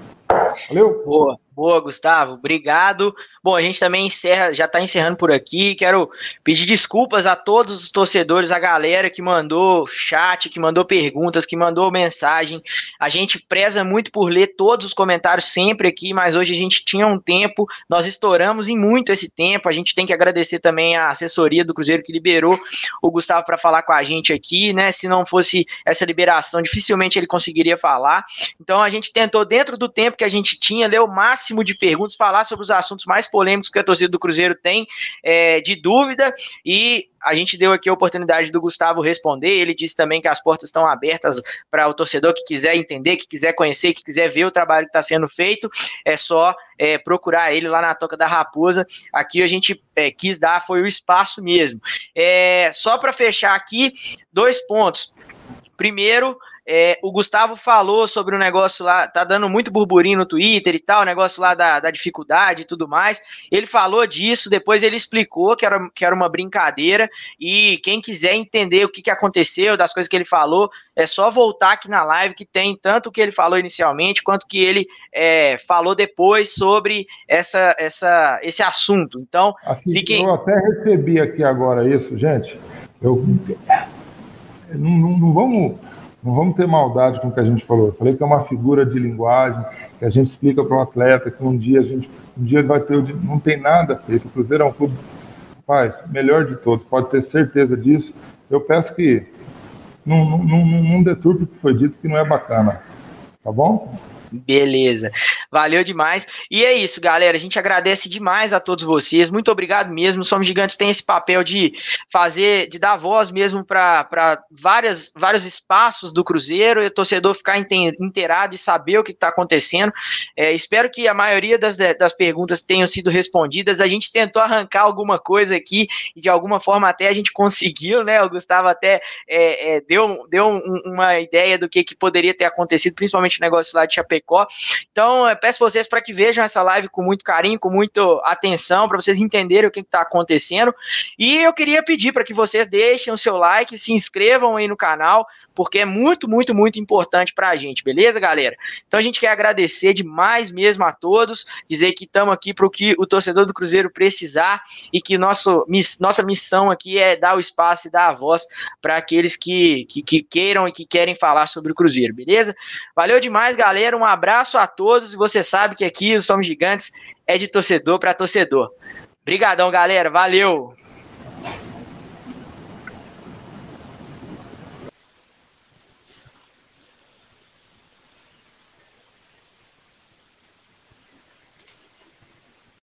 Valeu? Boa. Boa, Gustavo, obrigado. Bom, a gente também encerra, já está encerrando por aqui. Quero pedir desculpas a todos os torcedores, a galera que mandou chat, que mandou perguntas, que mandou mensagem. A gente preza muito por ler todos os comentários sempre aqui, mas hoje a gente tinha um tempo, nós estouramos em muito esse tempo. A gente tem que agradecer também a assessoria do Cruzeiro que liberou o Gustavo para falar com a gente aqui, né? Se não fosse essa liberação, dificilmente ele conseguiria falar. Então a gente tentou, dentro do tempo que a gente tinha, ler o máximo de perguntas, falar sobre os assuntos mais polêmicos que a torcida do Cruzeiro tem é, de dúvida e a gente deu aqui a oportunidade do Gustavo responder. Ele disse também que as portas estão abertas para o torcedor que quiser entender, que quiser conhecer, que quiser ver o trabalho que está sendo feito. É só é, procurar ele lá na Toca da Raposa. Aqui a gente é, quis dar foi o espaço mesmo. É, só para fechar aqui, dois pontos. Primeiro, é, o Gustavo falou sobre o negócio lá, tá dando muito burburinho no Twitter e tal, o negócio lá da, da dificuldade e tudo mais. Ele falou disso, depois ele explicou que era, que era uma brincadeira. E quem quiser entender o que, que aconteceu, das coisas que ele falou, é só voltar aqui na live que tem tanto o que ele falou inicialmente quanto que ele é, falou depois sobre essa, essa, esse assunto. Então, assim, fiquem. Eu até recebi aqui agora isso, gente. Eu não, não, não vamos não vamos ter maldade com o que a gente falou. Eu falei que é uma figura de linguagem, que a gente explica para o atleta que um dia a gente um dia vai ter. Não tem nada feito. O Cruzeiro é um clube, rapaz, melhor de todos, pode ter certeza disso. Eu peço que não, não, não, não deturpe o que foi dito, que não é bacana. Tá bom? Beleza. Valeu demais. E é isso, galera. A gente agradece demais a todos vocês. Muito obrigado mesmo. Somos Gigantes tem esse papel de fazer, de dar voz mesmo para vários espaços do Cruzeiro e o torcedor ficar inteirado e saber o que está acontecendo. É, espero que a maioria das, das perguntas tenham sido respondidas. A gente tentou arrancar alguma coisa aqui e de alguma forma até a gente conseguiu, né? O Gustavo até é, é, deu, deu um, uma ideia do que, que poderia ter acontecido, principalmente o negócio lá de Chapecó Então, eu peço vocês para que vejam essa live com muito carinho, com muita atenção, para vocês entenderem o que está acontecendo. E eu queria pedir para que vocês deixem o seu like, se inscrevam aí no canal, porque é muito, muito, muito importante para a gente, beleza, galera? Então a gente quer agradecer demais mesmo a todos, dizer que estamos aqui para o que o torcedor do Cruzeiro precisar e que nosso, nossa missão aqui é dar o espaço e dar a voz para aqueles que, que, que queiram e que querem falar sobre o Cruzeiro, beleza? Valeu demais, galera, um abraço a todos e você sabe que aqui os Somos Gigantes é de torcedor para torcedor. Obrigadão, galera, valeu!